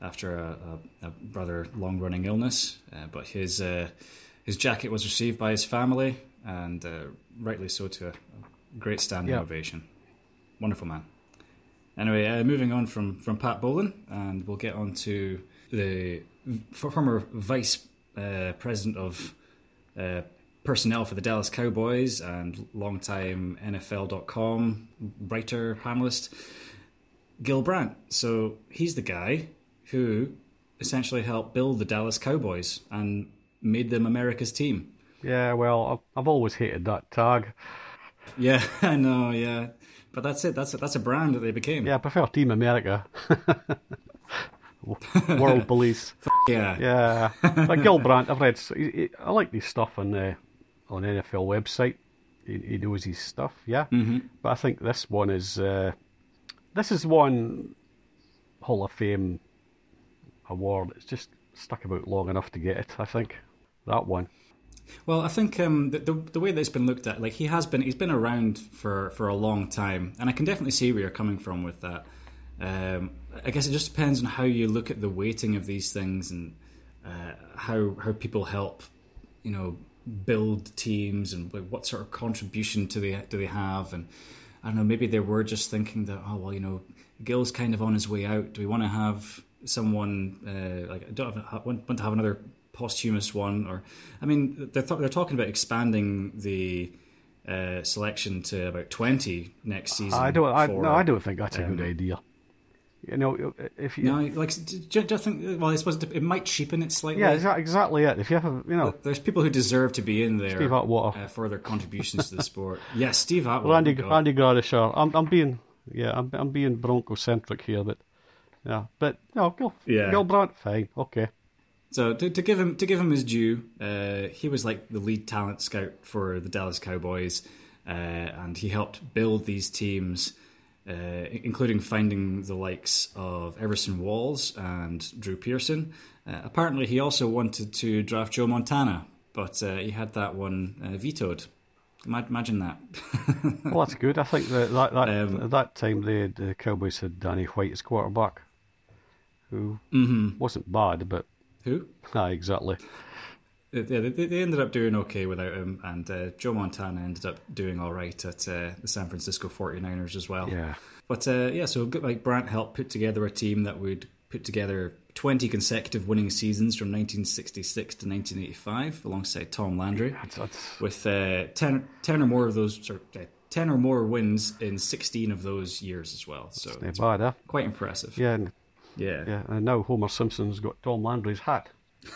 after a, a, a rather long-running illness. Uh, but his uh, his jacket was received by his family, and uh, rightly so, to a great standing Yeah. ovation. Wonderful man. Anyway, uh, moving on from, from Pat Bowlen, and we'll get on to the former vice uh, president of uh, personnel for the Dallas Cowboys and longtime NFL.com writer, panelist, Gil Brandt. So he's the guy who essentially helped build the Dallas Cowboys and made them America's team. Yeah, well, I've, always hated that tag. Yeah, *laughs* I know, yeah. But that's it. That's a, that's a brand that they became. Yeah, I prefer Team America. *laughs* World *laughs* Police. Yeah. Yeah, but Gil Brandt, I've read. He, he, I like his stuff on the on NFL website. He, he knows his stuff, yeah. Mm-hmm. But I think this one is uh, this is one Hall of Fame award. It's just stuck about long enough to get it. I think that one. Well, I think um, the, the the way that it's been looked at, like he has been, he's been around for, for a long time, and I can definitely see where you're coming from with that. Um, I guess it just depends on how you look at the weighting of these things and uh, how how people help, you know, build teams and like what sort of contribution do they do they have, and I don't know, maybe they were just thinking that oh well, you know, Gil's kind of on his way out. Do we want to have someone uh, like I don't have, want to have another posthumous one or I mean they're th- they're talking about expanding the uh, selection to about 20 next season. I don't. I, for- no, I don't think that's a um, good idea. You know, if you No, like do, do you think well I suppose it might cheapen it slightly. yeah, exa- exactly it. If you have, a, you know, There's people who deserve to be in there Steve Atwater. uh, for their contributions to the sport. *laughs* Yes, Steve Atwater. Randy God. Randy Gradishar. I'm I'm being yeah I'm I'm being Bronco centric here, but yeah, but no, Gil Yeah. Gil Brandt, fine, okay. So to, to give him to give him his due, uh, he was like the lead talent scout for the Dallas Cowboys, uh, and he helped build these teams, uh, including finding the likes of Everson Walls and Drew Pearson. Uh, apparently, he also wanted to draft Joe Montana, but uh, he had that one uh, vetoed. Imagine that. *laughs* Well, that's good. I think that that that, Um, at that time the the Cowboys had Danny White as quarterback, who Mm-hmm. wasn't bad, but Who? ah, exactly. Yeah, they, they ended up doing okay without him, and uh, Joe Montana ended up doing all right at uh, the San Francisco 49ers as well. Yeah, But uh, yeah, so like Brandt helped put together a team that would put together 20 consecutive winning seasons from 1966 to 1985 alongside Tom Landry, that's, that's with uh, 10, 10 or more of those, sorry, uh, 10 or more wins in 16 of those years as well. So it's bad, huh? quite impressive. Yeah, Yeah. yeah. And now Homer Simpson's got Tom Landry's hat. *laughs*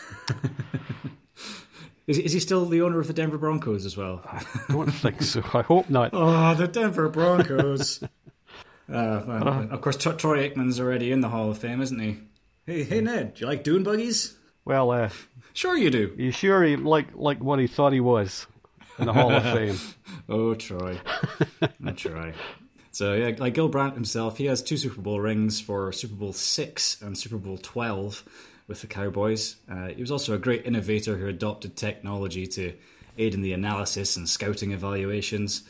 Is, is he still the owner of the Denver Broncos as well? Don't think so. I hope not. *laughs* Oh, the Denver Broncos. *laughs* uh, well, of course, Tro- Troy Aikman's already in the Hall of Fame, isn't he? Hey, hey, Ned, do you like dune buggies? Well, uh, Sure, you do. you sure he like like what he thought he was in the Hall of Fame? Oh, Troy. Troy. So yeah, like Gil Brandt himself, he has two Super Bowl rings for Super Bowl six and Super Bowl twelve with the Cowboys. Uh, he was also a great innovator who adopted technology to aid in the analysis and scouting evaluations.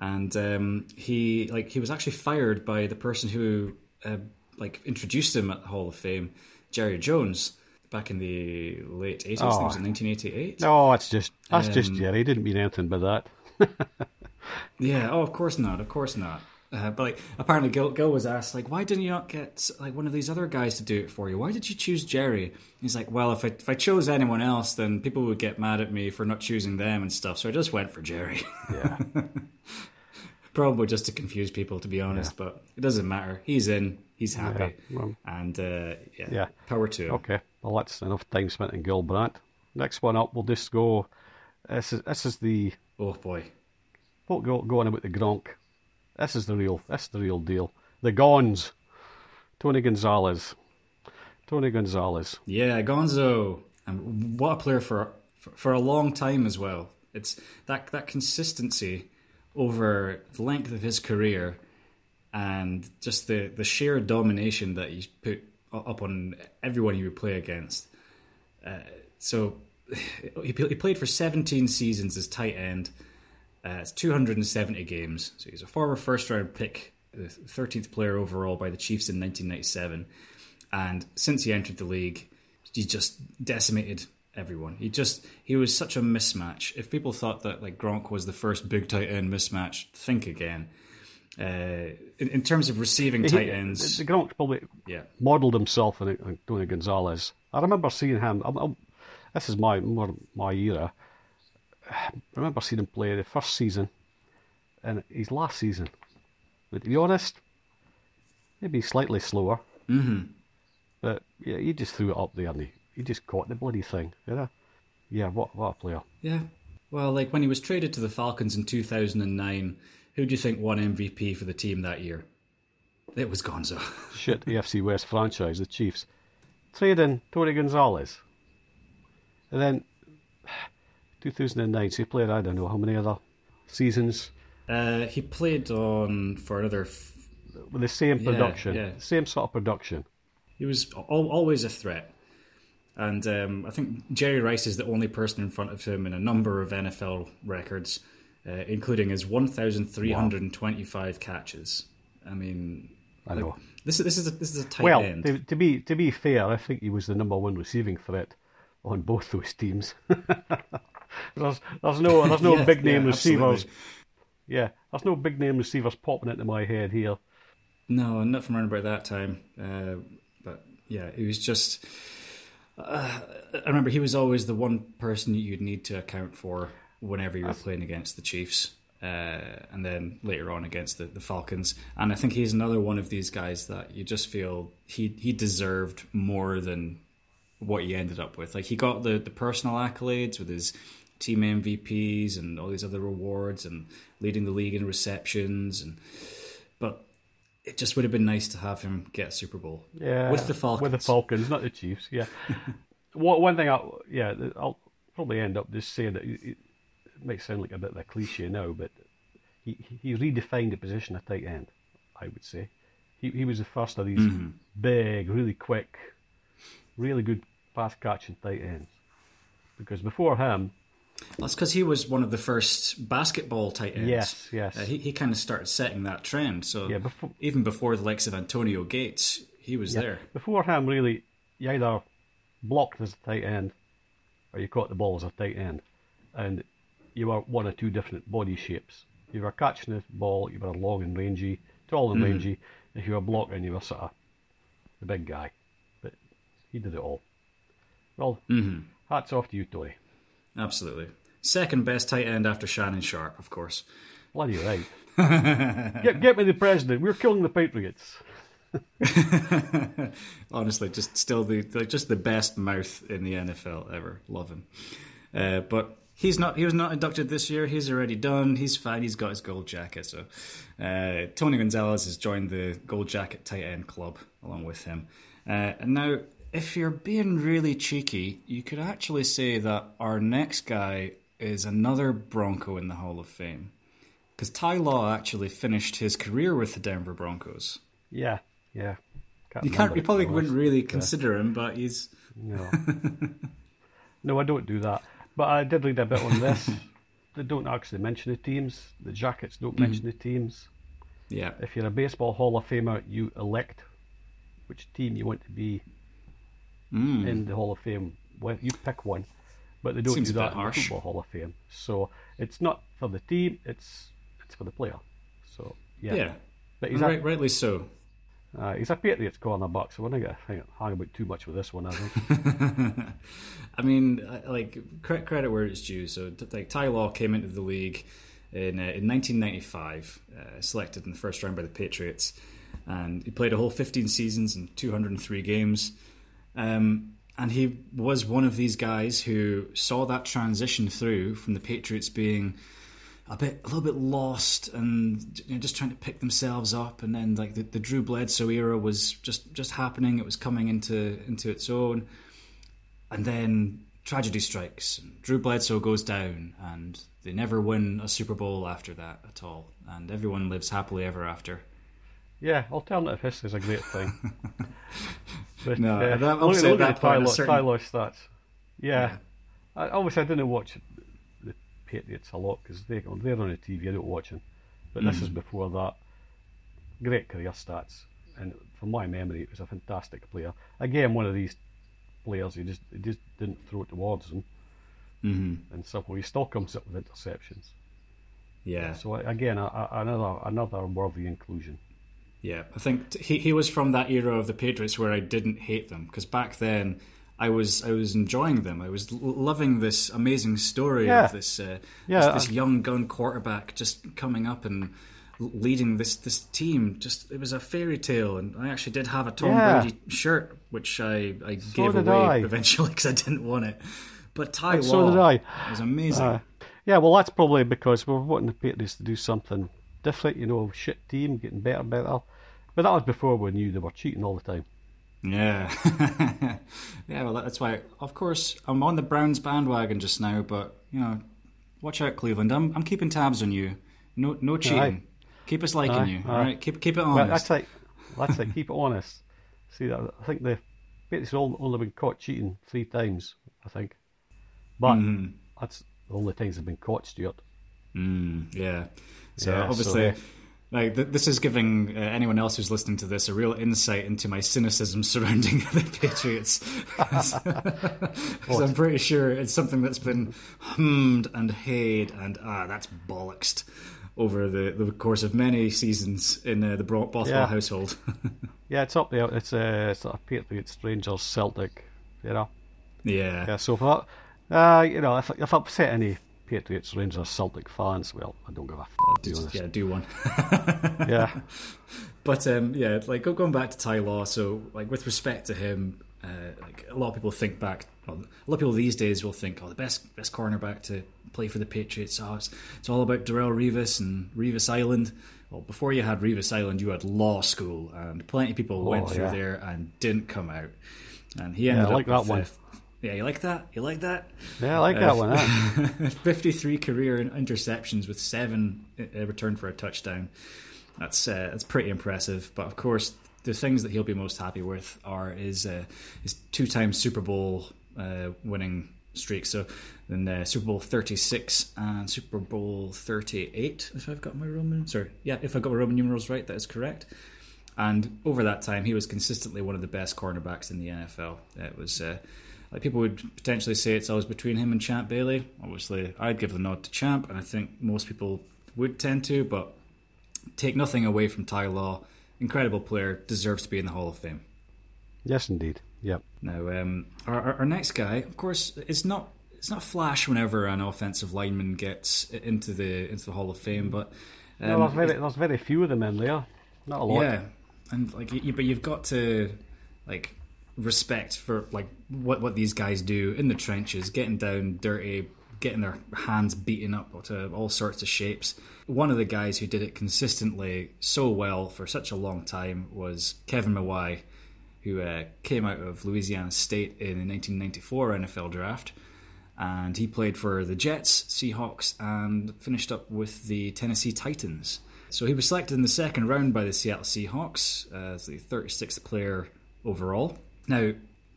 And um, he like he was actually fired by the person who uh, like introduced him at the Hall of Fame, Jerry Jones, back in the late eighties. I think it was in nineteen eighty eight. No, that's just that's just Um, Jerry. He didn't mean anything by that. *laughs* Yeah. Oh, of course not. Of course not. Uh, but like, apparently, Gil, Gil was asked, like, why didn't you not get like one of these other guys to do it for you? Why did you choose Jerry? He's like, well, if I if I chose anyone else, then people would get mad at me for not choosing them and stuff. So I just went for Jerry. Yeah. *laughs* Probably just to confuse people, to be honest. But it doesn't matter. He's in. He's happy. Yeah, well, and uh, yeah, Yeah. power to him. Okay. Well, that's enough time spent in Gil Brandt. Next one up, we'll just go. This is this is the Oh boy. won't go go on about the Gronk. This is the real. This is the real deal. The Gons. Tony Gonzalez. Tony Gonzalez. Yeah, Gonzo. And what a player for for, a long time as well. It's that that consistency over the length of his career and just the, the sheer domination that he's put up on everyone he would play against. Uh, so *sighs* he, he played for 17 seasons as tight end. Uh, it's 270 games. So he's a former first round pick, the 13th player overall by the Chiefs in 1997. And since he entered the league, he just decimated everyone. He just he was such a mismatch. If people thought that like Gronk was the first big tight end mismatch, think again. Uh, in, in, terms of receiving tight ends, the Gronk probably yeah. modelled himself on Tony Gonzalez. I remember seeing him. I'm, I'm, this is my more my era. I remember seeing him play the first season and his last season. But to be honest, maybe slightly slower. Mm-hmm. But yeah, he just threw it up there and he, he just caught the bloody thing. Yeah, yeah. What what a player. Yeah. Well, like when he was traded to the Falcons in 2009 who do you think won MVP for the team that year? It was Gonzo. *laughs* Shit, the AFC West franchise, the Chiefs. Trading Tony Gonzalez. And then 2009, so he played, I don't know, how many other seasons? Uh, he played on for another. F- the same production, yeah, yeah. same sort of production. He was al- always a threat. And um, I think Jerry Rice is the only person in front of him in a number of NFL records uh, including his 1,325 wow. catches. I mean, I know this is this is a, this is a tight well, end. To, to be to be fair, I think he was the number one receiving threat on both those teams. *laughs* there's there's no there's no *laughs* yeah, big name yeah, receivers. Absolutely. Yeah, there's no big name receivers popping into my head here. No, not from around about that time. Uh, but yeah, it was just. Uh, I remember he was always the one person you'd need to account for whenever you were playing against the Chiefs. Uh, and then later on against the, the Falcons. And I think he's another one of these guys that you just feel he he deserved more than what he ended up with. Like he got the, the personal accolades with his team MVPs and all these other rewards and leading the league in receptions and but it just would have been nice to have him get a Super Bowl. Yeah, with the Falcons. With the Falcons, not the Chiefs. Yeah. *laughs* what one thing? I yeah, I'll probably end up just saying that it might sound like a bit of a cliche now, but he he redefined the position of tight end. I would say he he was the first of these mm-hmm. big, really quick, really good pass catching tight ends. Because before him, that's because he was one of the first basketball tight ends. Yes, yes. Uh, he he kind of started setting that trend. So yeah, before, even before the likes of Antonio Gates, he was yeah, there. Before him, really, you either blocked as a tight end, or you caught the ball as a tight end, and you were one or two different body shapes. You were catching the ball, you were long and rangy, tall and mm. rangy. If you were blocking, you were sort of the big guy. But he did it all. Well, mm-hmm. hats off to you, Tony. Absolutely. Second best tight end after Shannon Sharpe, of course. Bloody right. *laughs* get, get me the president. We're killing the Patriots. *laughs* Honestly, just still the just the best mouth in the NFL ever. Love him. Uh, but he's not he was not inducted this year. He's already done. He's fine. He's got his gold jacket. So uh, Tony Gonzalez has joined the gold jacket tight end club along with him. Uh, and now, if you're being really cheeky, you could actually say that our next guy is another Bronco in the Hall of Fame. Because Ty Law actually finished his career with the Denver Broncos. Yeah, yeah. Can't you can't. You probably wouldn't really consider yeah. him, but he's no. *laughs* no, I don't do that. But I did read a bit on this. *laughs* they don't actually mention the teams. The jackets don't mm-hmm. mention the teams. Yeah. If you're a baseball Hall of Famer, you elect which team you want to be mm. in the Hall of Fame. Well, you pick one, but they don't Seems do that in the Football Hall of Fame. So it's not for the team; it's it's for the player. So yeah, yeah, but he's right, rightly so. Uh, he's a Patriots cornerback, so we're not going to hang about too much with this one, I think. *laughs* I mean, like credit where it's due. So, like Ty Law came into the league in uh, in 1995, uh, selected in the first round by the Patriots, and he played a whole 15 seasons and 203 games. Um, and he was one of these guys who saw that transition through from the Patriots being a bit a little bit lost and you know, just trying to pick themselves up and then like the, the Drew Bledsoe era was just just happening it was coming into into its own and then tragedy strikes. Drew Bledsoe goes down, and they never win a Super Bowl after that at all. And everyone lives happily ever after. Yeah, alternative history is a great thing. *laughs* but, No, uh, that- look, look at the point, a Ty Law, certain- Ty Law stats. Yeah. Yeah. I, obviously, I didn't watch the Patriots a lot because they, they're on the TV, I don't watch them. But this is Mm-hmm. before that. Great career stats. And from my memory, it was a fantastic player. Again, one of these players who just, he just didn't throw it towards them. hmm And somehow he still comes up with interceptions. Yeah, So, again, a, a, another another worthy inclusion. Yeah. I think he he was from that era of the Patriots where I didn't hate them because back then. I was I was enjoying them. I was l- loving this amazing story Yeah. of this uh, Yeah. this, this young gun quarterback just coming up and leading this this team. Just it was a fairy tale, and I actually did have a Tom Yeah. Brady shirt, which I I gave away I. eventually *laughs* because I didn't want it. But Ty And so did I. was amazing. Uh, yeah, well, that's probably because we're wanting the Patriots to do something different, you know, shit team, getting better, better. But that was before we knew they were cheating all the time. Yeah, *laughs* yeah. Well, that's why. Of course, I'm on the Browns bandwagon just now, but you know, watch out, Cleveland. I'm I'm keeping tabs on you. No, no cheating. Aye. Keep us liking Aye, you. All aye. right, keep keep it honest. Well, that's like, that's like, keep it honest. See, that I think the all- only been caught cheating three times, I think. But Mhm. that's the only times they've been caught, Stuart. Mm, yeah. So Yeah, obviously, like th- this is giving uh, anyone else who's listening to this a real insight into my cynicism *laughs* surrounding *laughs* the Patriots. *laughs* Because I'm pretty sure it's something that's been hummed and hayed and ah, that's bollocksed over the, the course of many seasons in uh, the Bothwell Yeah. household. Yeah, it's up there. It's uh, sort of Patriots, Rangers, Celtic, you know. yeah. Yeah, so that, uh, you know, if, if I upset any Patriots, Rangers, Celtic fans, well, I don't give a f- Just- yeah, do one. *laughs* Yeah. *laughs* But um, yeah, like go- going back to Ty Law. So like with respect to him, uh, like a lot of people think back. Well, a lot of people these days will think, oh, the best best cornerback to play for the Patriots. Oh, it's, it's all about Darrelle Revis and Revis Island. Well, before you had Revis Island, you had law school, and plenty of people went through yeah. there and didn't come out. And he I ended like up that with, one. Uh, yeah, you like that? You like that? Yeah, I like that one. Huh? *laughs* 53 career interceptions with seven uh, returned for a touchdown. That's uh, that's pretty impressive. But of course, the things that he'll be most happy with are his uh, his two time Super Bowl uh, winning streak. So then uh, Super Bowl 36 and Super Bowl 38, if I've got my Roman sorry, yeah, if I got my Roman numerals right, that is correct. And over that time, he was consistently one of the best cornerbacks in the NFL. It was. Uh, like people would potentially say it's always between him and Champ Bailey. Obviously, I'd give the nod to Champ, and I think most people would tend to. But take nothing away from Ty Law, incredible player, deserves to be in the Hall of Fame. yes, indeed. Yep. Now, um, our, our, our next guy, of course, it's not it's not flash whenever an offensive lineman gets into the into the Hall of Fame, but um, no, there's very, there's very few of them in there. Not a lot. yeah, and like, you, but you've got to like respect for like what what these guys do in the trenches, getting down dirty, getting their hands beaten up to all sorts of shapes. One of the guys who did it consistently so well for such a long time was Kevin Mawae, who uh, came out of Louisiana State in the 1994 NFL draft. And he played for the Jets, Seahawks, and finished up with the Tennessee Titans. So he was selected in the second round by the Seattle Seahawks as the 36th player overall. Now,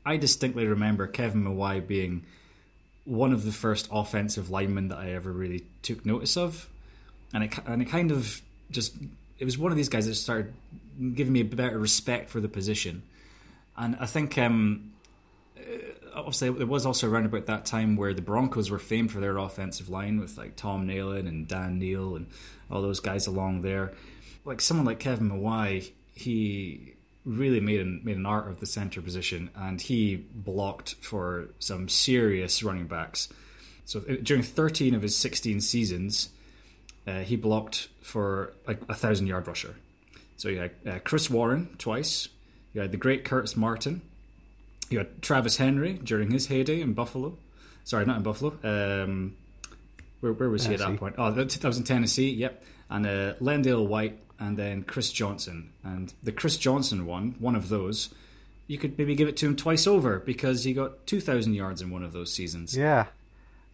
I distinctly remember Kevin Mawae being one of the first offensive linemen that I ever really took notice of, and it and it kind of just it was one of these guys that started giving me a better respect for the position, and I think um, uh, obviously it was also around about that time where the Broncos were famed for their offensive line with like Tom Nalen and Dan Neil and all those guys along there. Like someone like Kevin Mawae, he really made an made an art of the center position, and he blocked for some serious running backs. So uh, during 13 of his 16 seasons, uh, he blocked for like a thousand yard rusher. So you had uh, Chris Warren twice. You had the great Curtis Martin. You had Travis Henry during his heyday in Buffalo. Sorry, not in Buffalo. Um, where, where was he at that point? Oh, that that was in Tennessee. Yep. And uh, LenDale White, and then Chris Johnson. And the Chris Johnson one, one of those, you could maybe give it to him twice over because he got 2,000 yards in one of those seasons. Yeah.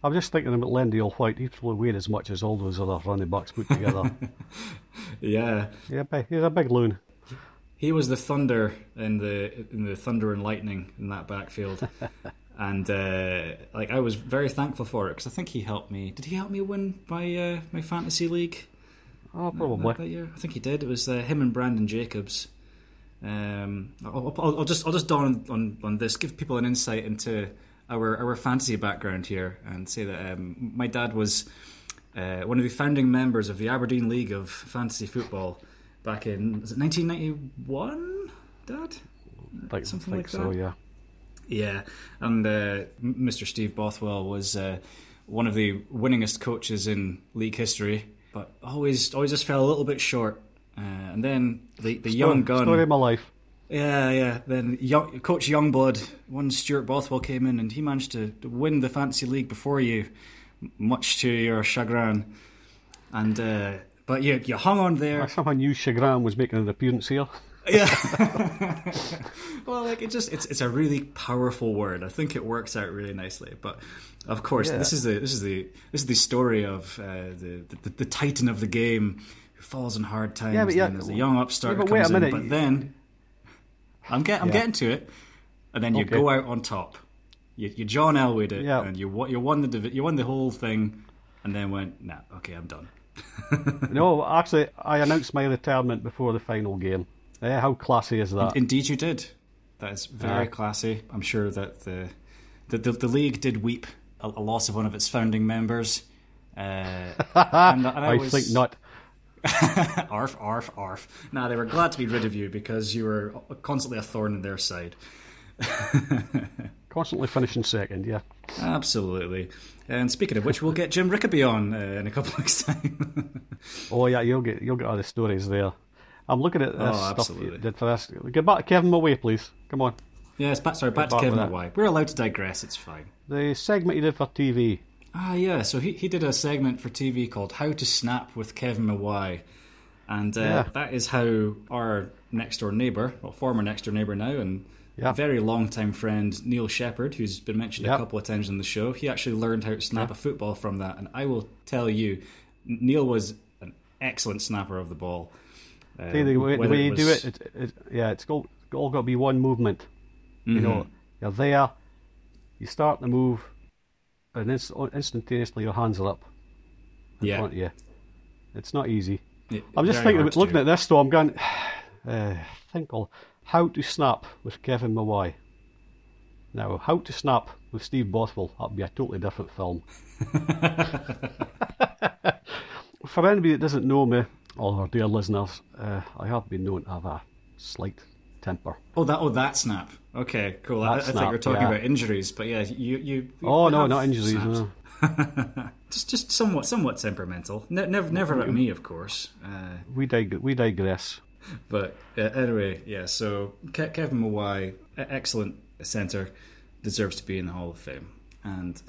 I'm just thinking about LenDale White. He's probably weighed as much as all those other running backs put together. *laughs* yeah. Yeah, he's a big loon. He was the thunder in the in the thunder and lightning in that backfield, *laughs* and uh, like I was very thankful for it because I think he helped me. Did he help me win my uh, my fantasy league? Oh, probably that, year. I think he did. It was uh, him and Brandon Jacobs. Um, I'll, I'll, I'll, just I'll just dawn on, on this, give people an insight into our our fantasy background here, and say that um, my dad was uh, one of the founding members of the Aberdeen League of Fantasy Football back in was it 1991, Dad? Like, Something like so, that. Yeah. Yeah, and uh, Mr. Steve Bothwell was uh, one of the winningest coaches in league history, but always always just fell a little bit short. Uh, and then the the story, young gun story of my life. Yeah, yeah. Then young, Coach Youngblood, one Stuart Bothwell came in and he managed to, win the fantasy league before you, much to your chagrin. And uh, but you you hung on there. I somehow knew chagrin was making an appearance here. Yeah. *laughs* well, like it just it's it's a really powerful word. I think it works out really nicely. But of course, yeah. this is the this is the this is the story of uh, the, the, the titan of the game who falls in hard times. Yeah, but yeah, and there's a young upstart yeah, comes in, but then I'm get I'm yeah. getting to it, and then you okay. go out on top. You, you John Elwayed it, yeah. and you you won the you won the whole thing, and then went nah, okay, I'm done. *laughs* no, actually, I announced my retirement before the final game. Yeah, how classy is that? Indeed, you did. That is very classy. I'm sure that the the, the, the league did weep a, a, loss of one of its founding members. Uh, and, and *laughs* I, I was... think not. *laughs* arf, arf, arf. Nah, they were glad to be rid of you because you were constantly a thorn in their side. *laughs* constantly finishing second, yeah. Absolutely. And speaking of which, we'll get Jim Rickaby on uh, in a couple of weeks' time. oh yeah, you'll get you'll get all the stories there. I'm looking at this oh, stuff absolutely. you did for this. Get back Kevin Mawae, please. Come on. Yes, back, sorry, back, back to Kevin Mawae. We're allowed to digress. It's fine. The segment you did for TV. Ah, yeah. So he he did a segment for TV called "How to Snap with Kevin Mawae," and uh, yeah. that is how our next door neighbour, well, former next door neighbour now, and yep. very long time friend Neil Shepard, who's been mentioned yep. a couple of times on the show, he actually learned how to snap yep. a football from that. And I will tell you, Neil was an excellent snapper of the ball. See, the way, the way you was... do it, it, it, yeah, it's all, all got to be one movement. Mm-hmm. You know, mm-hmm. you're there, you start the move, and inst- instantaneously your hands are up in yeah. front of you. It's not easy. It, I'm just thinking, looking at this though, I'm going, *sighs* uh, think I'll how to Snap with Kevin Mawae. Now, How to Snap with Steve Bothwell, that'd be a totally different film. *laughs* *laughs* For anybody that doesn't know me, all our dear listeners, uh, I have been known to have a slight temper. Oh, that oh that snap. Okay, cool. That I, I snap, think we're talking yeah. about injuries, but yeah, you you. you oh no, not injuries. No. *laughs* just just somewhat somewhat temperamental. Ne- never never at me, of course. Uh, we dig- we digress but uh, anyway, yeah. So Ke- Kevin Mawae, excellent centre, deserves to be in the Hall of Fame. And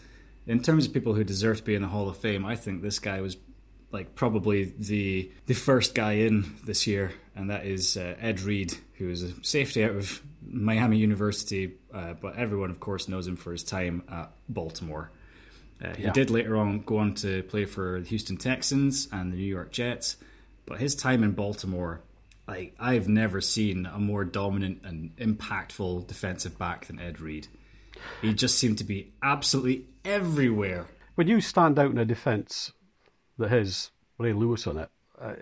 in terms of people who deserve to be in the Hall of Fame, I think this guy was like probably the the first guy in this year, and that is uh, Ed Reed, who is a safety out of Miami University, uh, but everyone, of course, knows him for his time at Baltimore. Uh, he yeah. did later on go on to play for the Houston Texans and the New York Jets, but his time in Baltimore like I've never seen a more dominant and impactful defensive back than Ed Reed. He just seemed to be absolutely everywhere. When you stand out in a defence that has Ray Lewis on it, uh,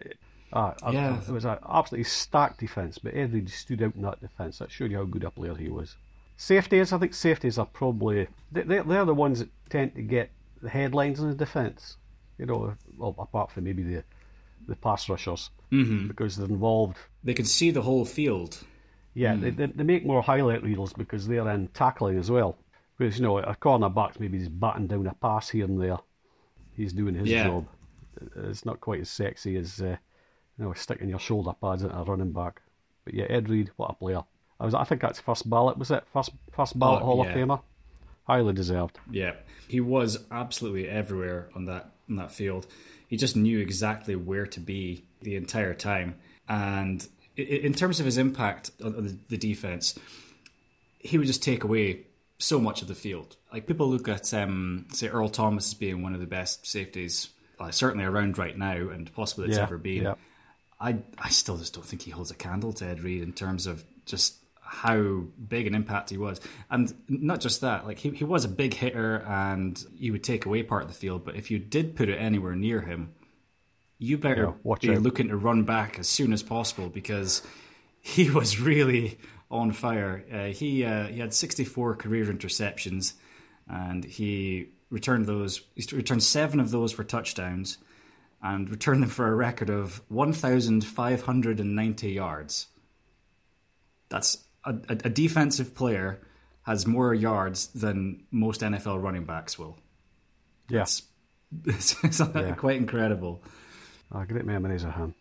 uh, yeah. it was an absolutely stacked defence, but Ed stood out in that defence. That showed you how good a player he was. Safeties, I think safeties are probably they're, they're the ones that tend to get the headlines in the defence. You know, well, apart from maybe the the pass rushers mm-hmm. because they're involved. They can see the whole field. Yeah, mm. they, they make more highlight reels because they're in tackling as well. Because you know, a cornerback maybe he's batting down a pass here and there. He's doing his yeah. job. It's not quite as sexy as uh, you know sticking your shoulder pads into a running back. But yeah, Ed Reed, what a player! I was, I think that's first ballot. Was it first first ballot oh, Hall yeah. of Famer? Highly deserved. Yeah, he was absolutely everywhere on that on that field. He just knew exactly where to be the entire time. And in terms of his impact on the defense, he would just take away so much of the field. Like people look at, um, say, Earl Thomas as being one of the best safeties, uh, certainly around right now, and possibly it's Yeah, ever been. yeah. I I still just don't think he holds a candle to Ed Reed in terms of just how big an impact he was, and not just that. Like he he was a big hitter, and he would take away part of the field. But if you did put it anywhere near him, you better Yeah, watch be out. looking to run back as soon as possible because he *laughs* was really on fire. Uh, he uh, he had 64 career interceptions, and he returned those. He returned seven of those for touchdowns, and returned them for a record of 1,590 yards. That's a, a, a defensive player has more yards than most NFL running backs will. Yeah. It's, it's, it's *laughs* Yeah. quite incredible. Ah, great memories of him.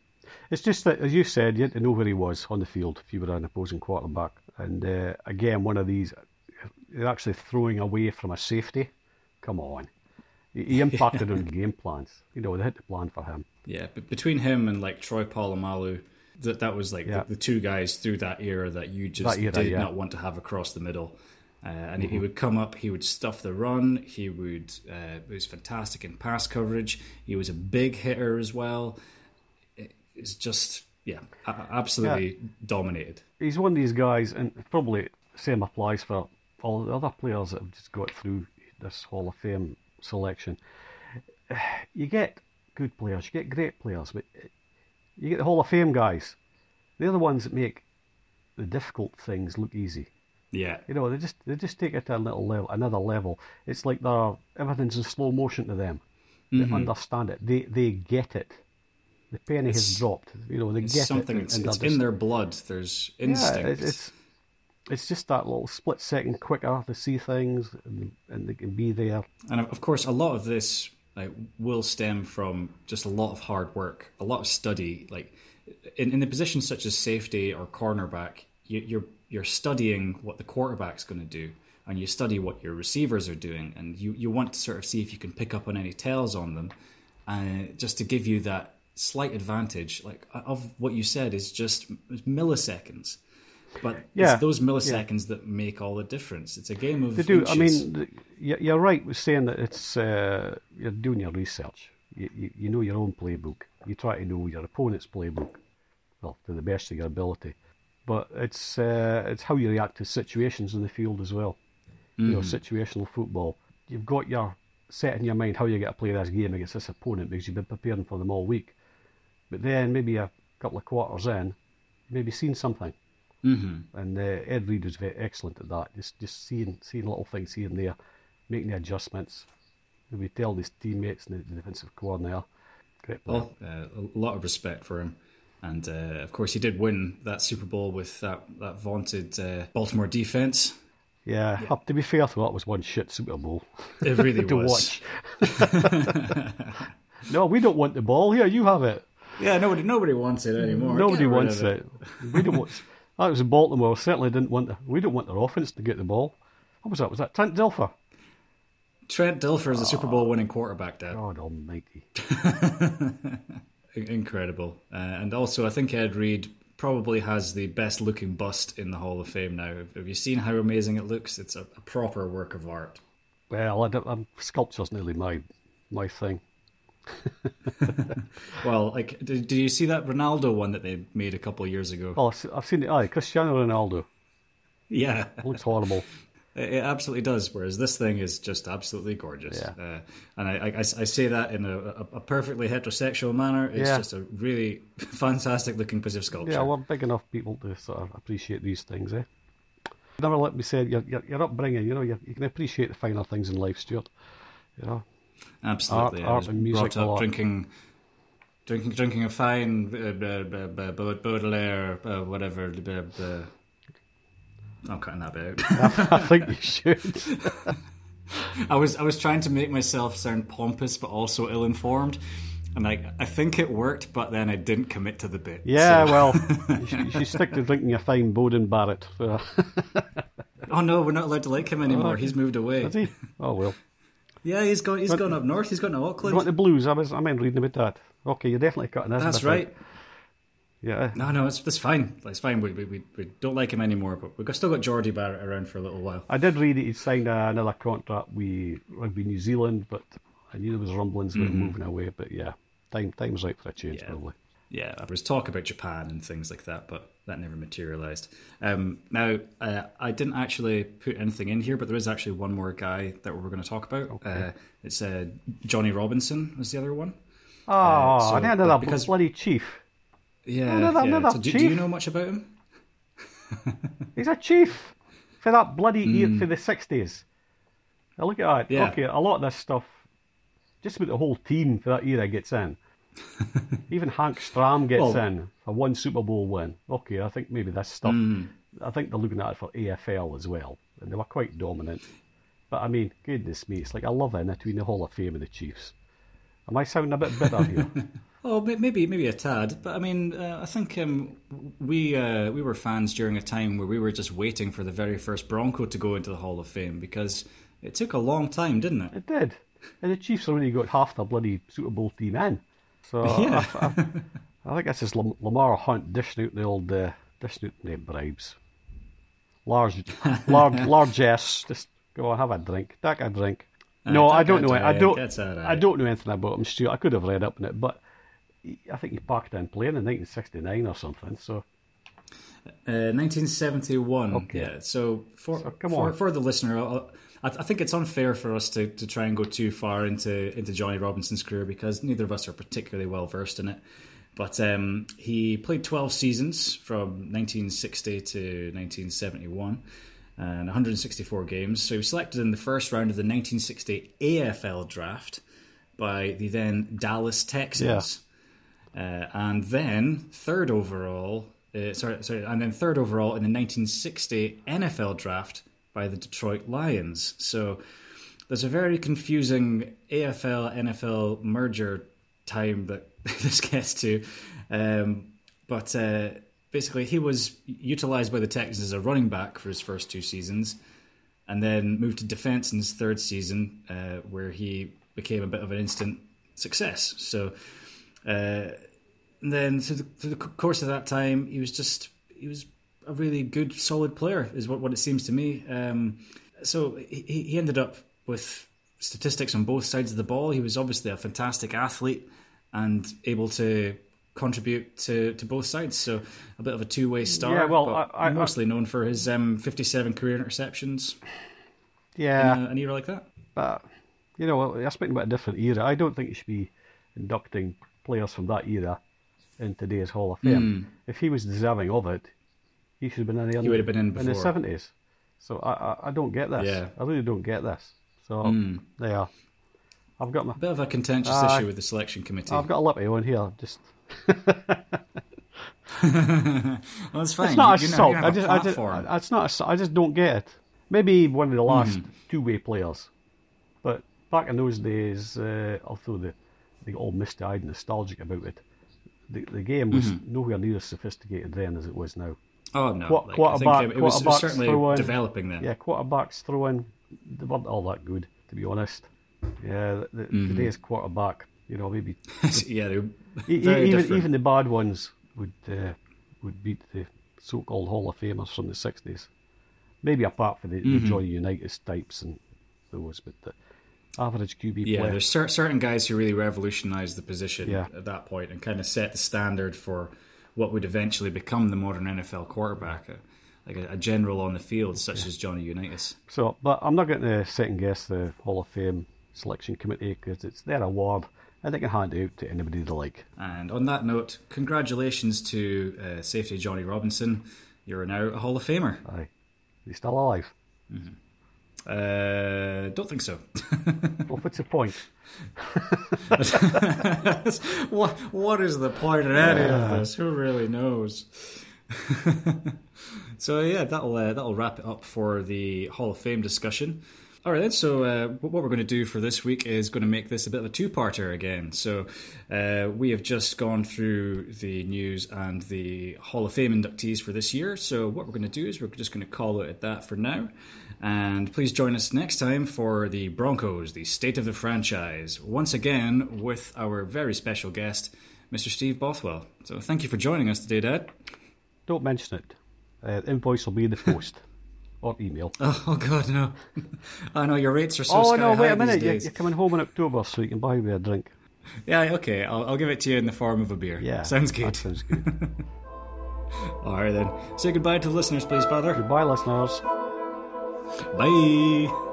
It's just that, as you said, you had to know where he was on the field if you were an opposing quarterback. And uh, again, one of these, you're actually throwing away from a safety. Come on. He, impacted on *laughs* game plans. You know, they had to plan for him. Yeah, but between him and like Troy Polamalu, that that was like Yeah. the, the two guys through that era that you just That era, did yeah. Mm-hmm. not want to have across the middle. Uh, and he would come up, he would stuff the run. He would uh, he was fantastic in pass coverage. He was a big hitter as well. It- It's just yeah, absolutely dominated. He's one of these guys, and probably same applies for all the other players that have just got through this Hall of Fame selection. You get good players, you get great players, but you get the Hall of Fame guys. They're the ones that make the difficult things look easy. Yeah, You know, they just they just take it to a little level, another level. It's like they're everything's in slow motion to them. They understand it. They they get it. The penny has Mm-hmm. Dropped. You know, they it's get something. it. It's, and it's they're in their blood. There's instinct. yeah, it- it's it's just that little split second quicker to see things, and, and they can be there. And of course, a lot of this like will stem from just a lot of hard work, a lot of study. Like in, in the positions such as safety or cornerback, you, you're you're studying what the quarterback's going to do, and you study what your receivers are doing, and you, you want to sort of see if you can pick up on any tails on them, uh, just to give you that slight advantage. Like of what you said is just milliseconds. But Yeah, it's those milliseconds that make all the difference. It's a game of They do. I mean, you- you're right with saying that it's uh, you're doing your research. You, you you know your own playbook. You try to know your opponent's playbook, well, to the best of your ability. But it's uh, it's how you react to situations in the field as well. You know, situational football. You've got your set in your mind how you're going to play this game against this opponent because you've been preparing for them all week. But then maybe a couple of quarters in, you maybe seen something. Mm-hmm. And uh, Ed Reed was very excellent at that. Just just seeing seeing little things here and there, making the adjustments. We tell his teammates and the, defensive coordinator. Great player. Well, uh, a lot of respect for him. And uh, of course, he did win that Super Bowl with that, that vaunted uh, Baltimore defense. yeah, uh, to be fair, though, that was one shit Super Bowl It really *laughs* to was. watch. *laughs* no, we don't want the ball here. You have it. Yeah, nobody nobody wants it anymore. Nobody wants of it. We don't want. *laughs* That was in Baltimore. Certainly didn't want. The, we don't want their offense to get the ball. What was that? Was that Trent Dilfer? Trent Dilfer is a Super Bowl winning quarterback, Dad. God Almighty. *laughs* Incredible. Uh, and also, I think Ed Reed probably has the best looking bust in the Hall of Fame now. Have you seen how amazing it looks? It's a, a proper work of art. Well, I don't, I'm, sculpture's nearly my my thing. *laughs* Well, like, did, did you see that Ronaldo one that they made a couple of years ago? Oh, I've seen it. Aye, Cristiano Ronaldo. Yeah. It looks horrible. *laughs* It it absolutely does. Whereas this thing is just absolutely gorgeous. Yeah. Uh, and I, I, I say that in a, a, perfectly heterosexual manner. It's Yeah. just a really *laughs* fantastic looking piece of sculpture. Yeah, we're big enough people to sort of appreciate these things, eh? Never let me say your, your, your upbringing, you know, you, you can appreciate the finer things in life, Stuart. You know, absolutely. art- art and music brought up drinking, drinking, drinking a fine uh, uh, uh, uh, Baudelaire, uh, whatever. I'm cutting that bit out. *laughs* I think you should. *laughs* I was I was trying to make myself sound pompous but also ill informed. And I, I think it worked, but then I didn't commit to the bit. Yeah, so- well, *laughs* you should, you should stick to drinking a fine Beauden Barrett. Oh no, we're not allowed to like him anymore. okay. He's moved away. he? Oh well. Yeah, he's gone. He's gone up north. He's gone to Auckland. want the blues? I was, I meant reading about that. Okay, you're definitely cutting this. That's out. right. Yeah. No, no, it's, it's fine. It's fine. We, we, we don't like him anymore, but we've still got Jordie Barrett around for a little while. I did read that he'd signed another contract with Rugby New Zealand, but I knew there was rumblings about mm-hmm. moving away. But yeah, time time's right for a change, yeah. probably. Yeah, there was talk about Japan and things like that, but that never materialised. Um, now, uh, I didn't actually put anything in here, but there is actually one more guy that we're going to talk about. Okay. Uh, it's uh, Johnny Robinson was the other one. Oh, uh, so, that because, bloody chief. Yeah, another, yeah. Another so do, do, you know much about him? *laughs* He's a chief for that bloody mm. for the sixties. Now look at that. Yeah. Okay, a lot of this stuff, just about the whole team for that year era gets in. *laughs* Even Hank Stram gets well, in for one Super Bowl win. Okay, I think maybe this stuff. Mm. I think they're looking at it for AFL as well, and they were quite dominant. But I mean, goodness me, it's like a love in between the Hall of Fame and the Chiefs. Am I sounding a bit bitter here? *laughs* oh, maybe maybe a tad, but I mean, uh, I think um, we uh, we were fans during a time where we were just waiting for the very first Bronco to go into the Hall of Fame because it took a long time, didn't it? It did, and the Chiefs already got half the bloody Super Bowl team in. So *laughs* yeah. I, I, I, think this is Lamar Hunt dishing out the old uh, dishing out the bribes. Large, large, *laughs* largesse. Just go have a drink, take a drink. Uh, no, I don't know. I don't. I don't know anything about him, Stuart. I could have read up on it, but I think he parked in playing in 1969 or something. So. Uh, 1971. Okay. Yeah. So for so, come for, on. for the listener, I'll, I, I think it's unfair for us to, to try and go too far into into Johnny Robinson's career because neither of us are particularly well versed in it. But um, he played 12 seasons from 1960 to 1971 and 164 games. So he was selected in the first round of the 1960 AFL draft by the then Dallas Texans. Yeah. Uh, and then third overall, uh, sorry, sorry, and then third overall in the 1960 NFL draft by the Detroit Lions. So there's a very confusing AFL NFL merger time that *laughs* this gets to. Um, but uh, basically, he was utilized by the Texans as a running back for his first two seasons, and then moved to defense in his third season, uh, where he became a bit of an instant success. So, uh, then through the, through the course of that time, he was just he was a really good, solid player, is what, what it seems to me. Um, so he, he ended up with statistics on both sides of the ball. He was obviously a fantastic athlete and able to contribute to, to both sides. So a bit of a two way star. Yeah, well, I, I, mostly I, known for his um, 57 career interceptions. Yeah, in a, an era like that. But you know, you're speaking about a different era. I don't think you should be inducting players from that era in today's Hall of Fame. Mm. If he was deserving of it, he should have been in the, he would have been in, in the seventies. So I, I, I don't get this. Yeah. I really don't get this. So mm. there. I've got my bit of a contentious uh, issue with the selection committee. I've got a lippy one here. Just. *laughs* well, it's fine. It's not you, assault. I just, I just, it's not. Assault. I just don't get it. Maybe one of the last mm. two-way players, but back in those days, uh, although the they all misty-eyed and nostalgic about it, the the game was mm-hmm. nowhere near as sophisticated then as it was now. Oh no! Qu- like, quarterback, it was, it was certainly throwing, developing then. Yeah, quarterbacks throwing they weren't all that good, to be honest. Yeah, the, mm-hmm. today's quarterback, you know, maybe *laughs* yeah, even even the bad ones would uh, would beat the so-called Hall of Famers from the '60s. Maybe apart from the, mm-hmm. the Johnny Unitas types and those, but the average QB yeah, player. there's certain guys who really revolutionised the position yeah. at that point and kind of set the standard for what would eventually become the modern NFL quarterback, like a, a, general on the field such yeah. as Johnny Unitas. So, but I'm not going to second guess the Hall of Fame selection committee because it's their award and they can hand it out to anybody they like. And on that note, congratulations to uh, safety Johnny Robinson. You're now a Hall of Famer. Aye, he's still alive. Mm-hmm. Uh, don't think so. well, what's the point? *laughs* what What is the point in any yeah. of this? Who really knows? *laughs* so yeah, that'll uh, that'll wrap it up for the Hall of Fame discussion. All right, then. So, uh, what we're going to do for this week is going to make this a bit of a two-parter again. So, uh, we have just gone through the news and the Hall of Fame inductees for this year. So, what we're going to do is we're just going to call it at that for now. And please join us next time for the Broncos, the state of the franchise. Once again, with our very special guest, Mr. Steve Bothwell. So thank you for joining us today, Dad. Don't mention it. Uh, invoice will be in the post *laughs* or email. Oh, *laughs* oh God, no! *laughs* I know your rates are so. oh no! Wait a minute. You're, you're coming home in October, so you can buy me a drink. Yeah, okay. I'll, I'll give it to you in the form of a beer. Yeah, sounds That good. sounds good. *laughs* All right then. Say goodbye to the listeners, please, Father. Goodbye, listeners. Bye.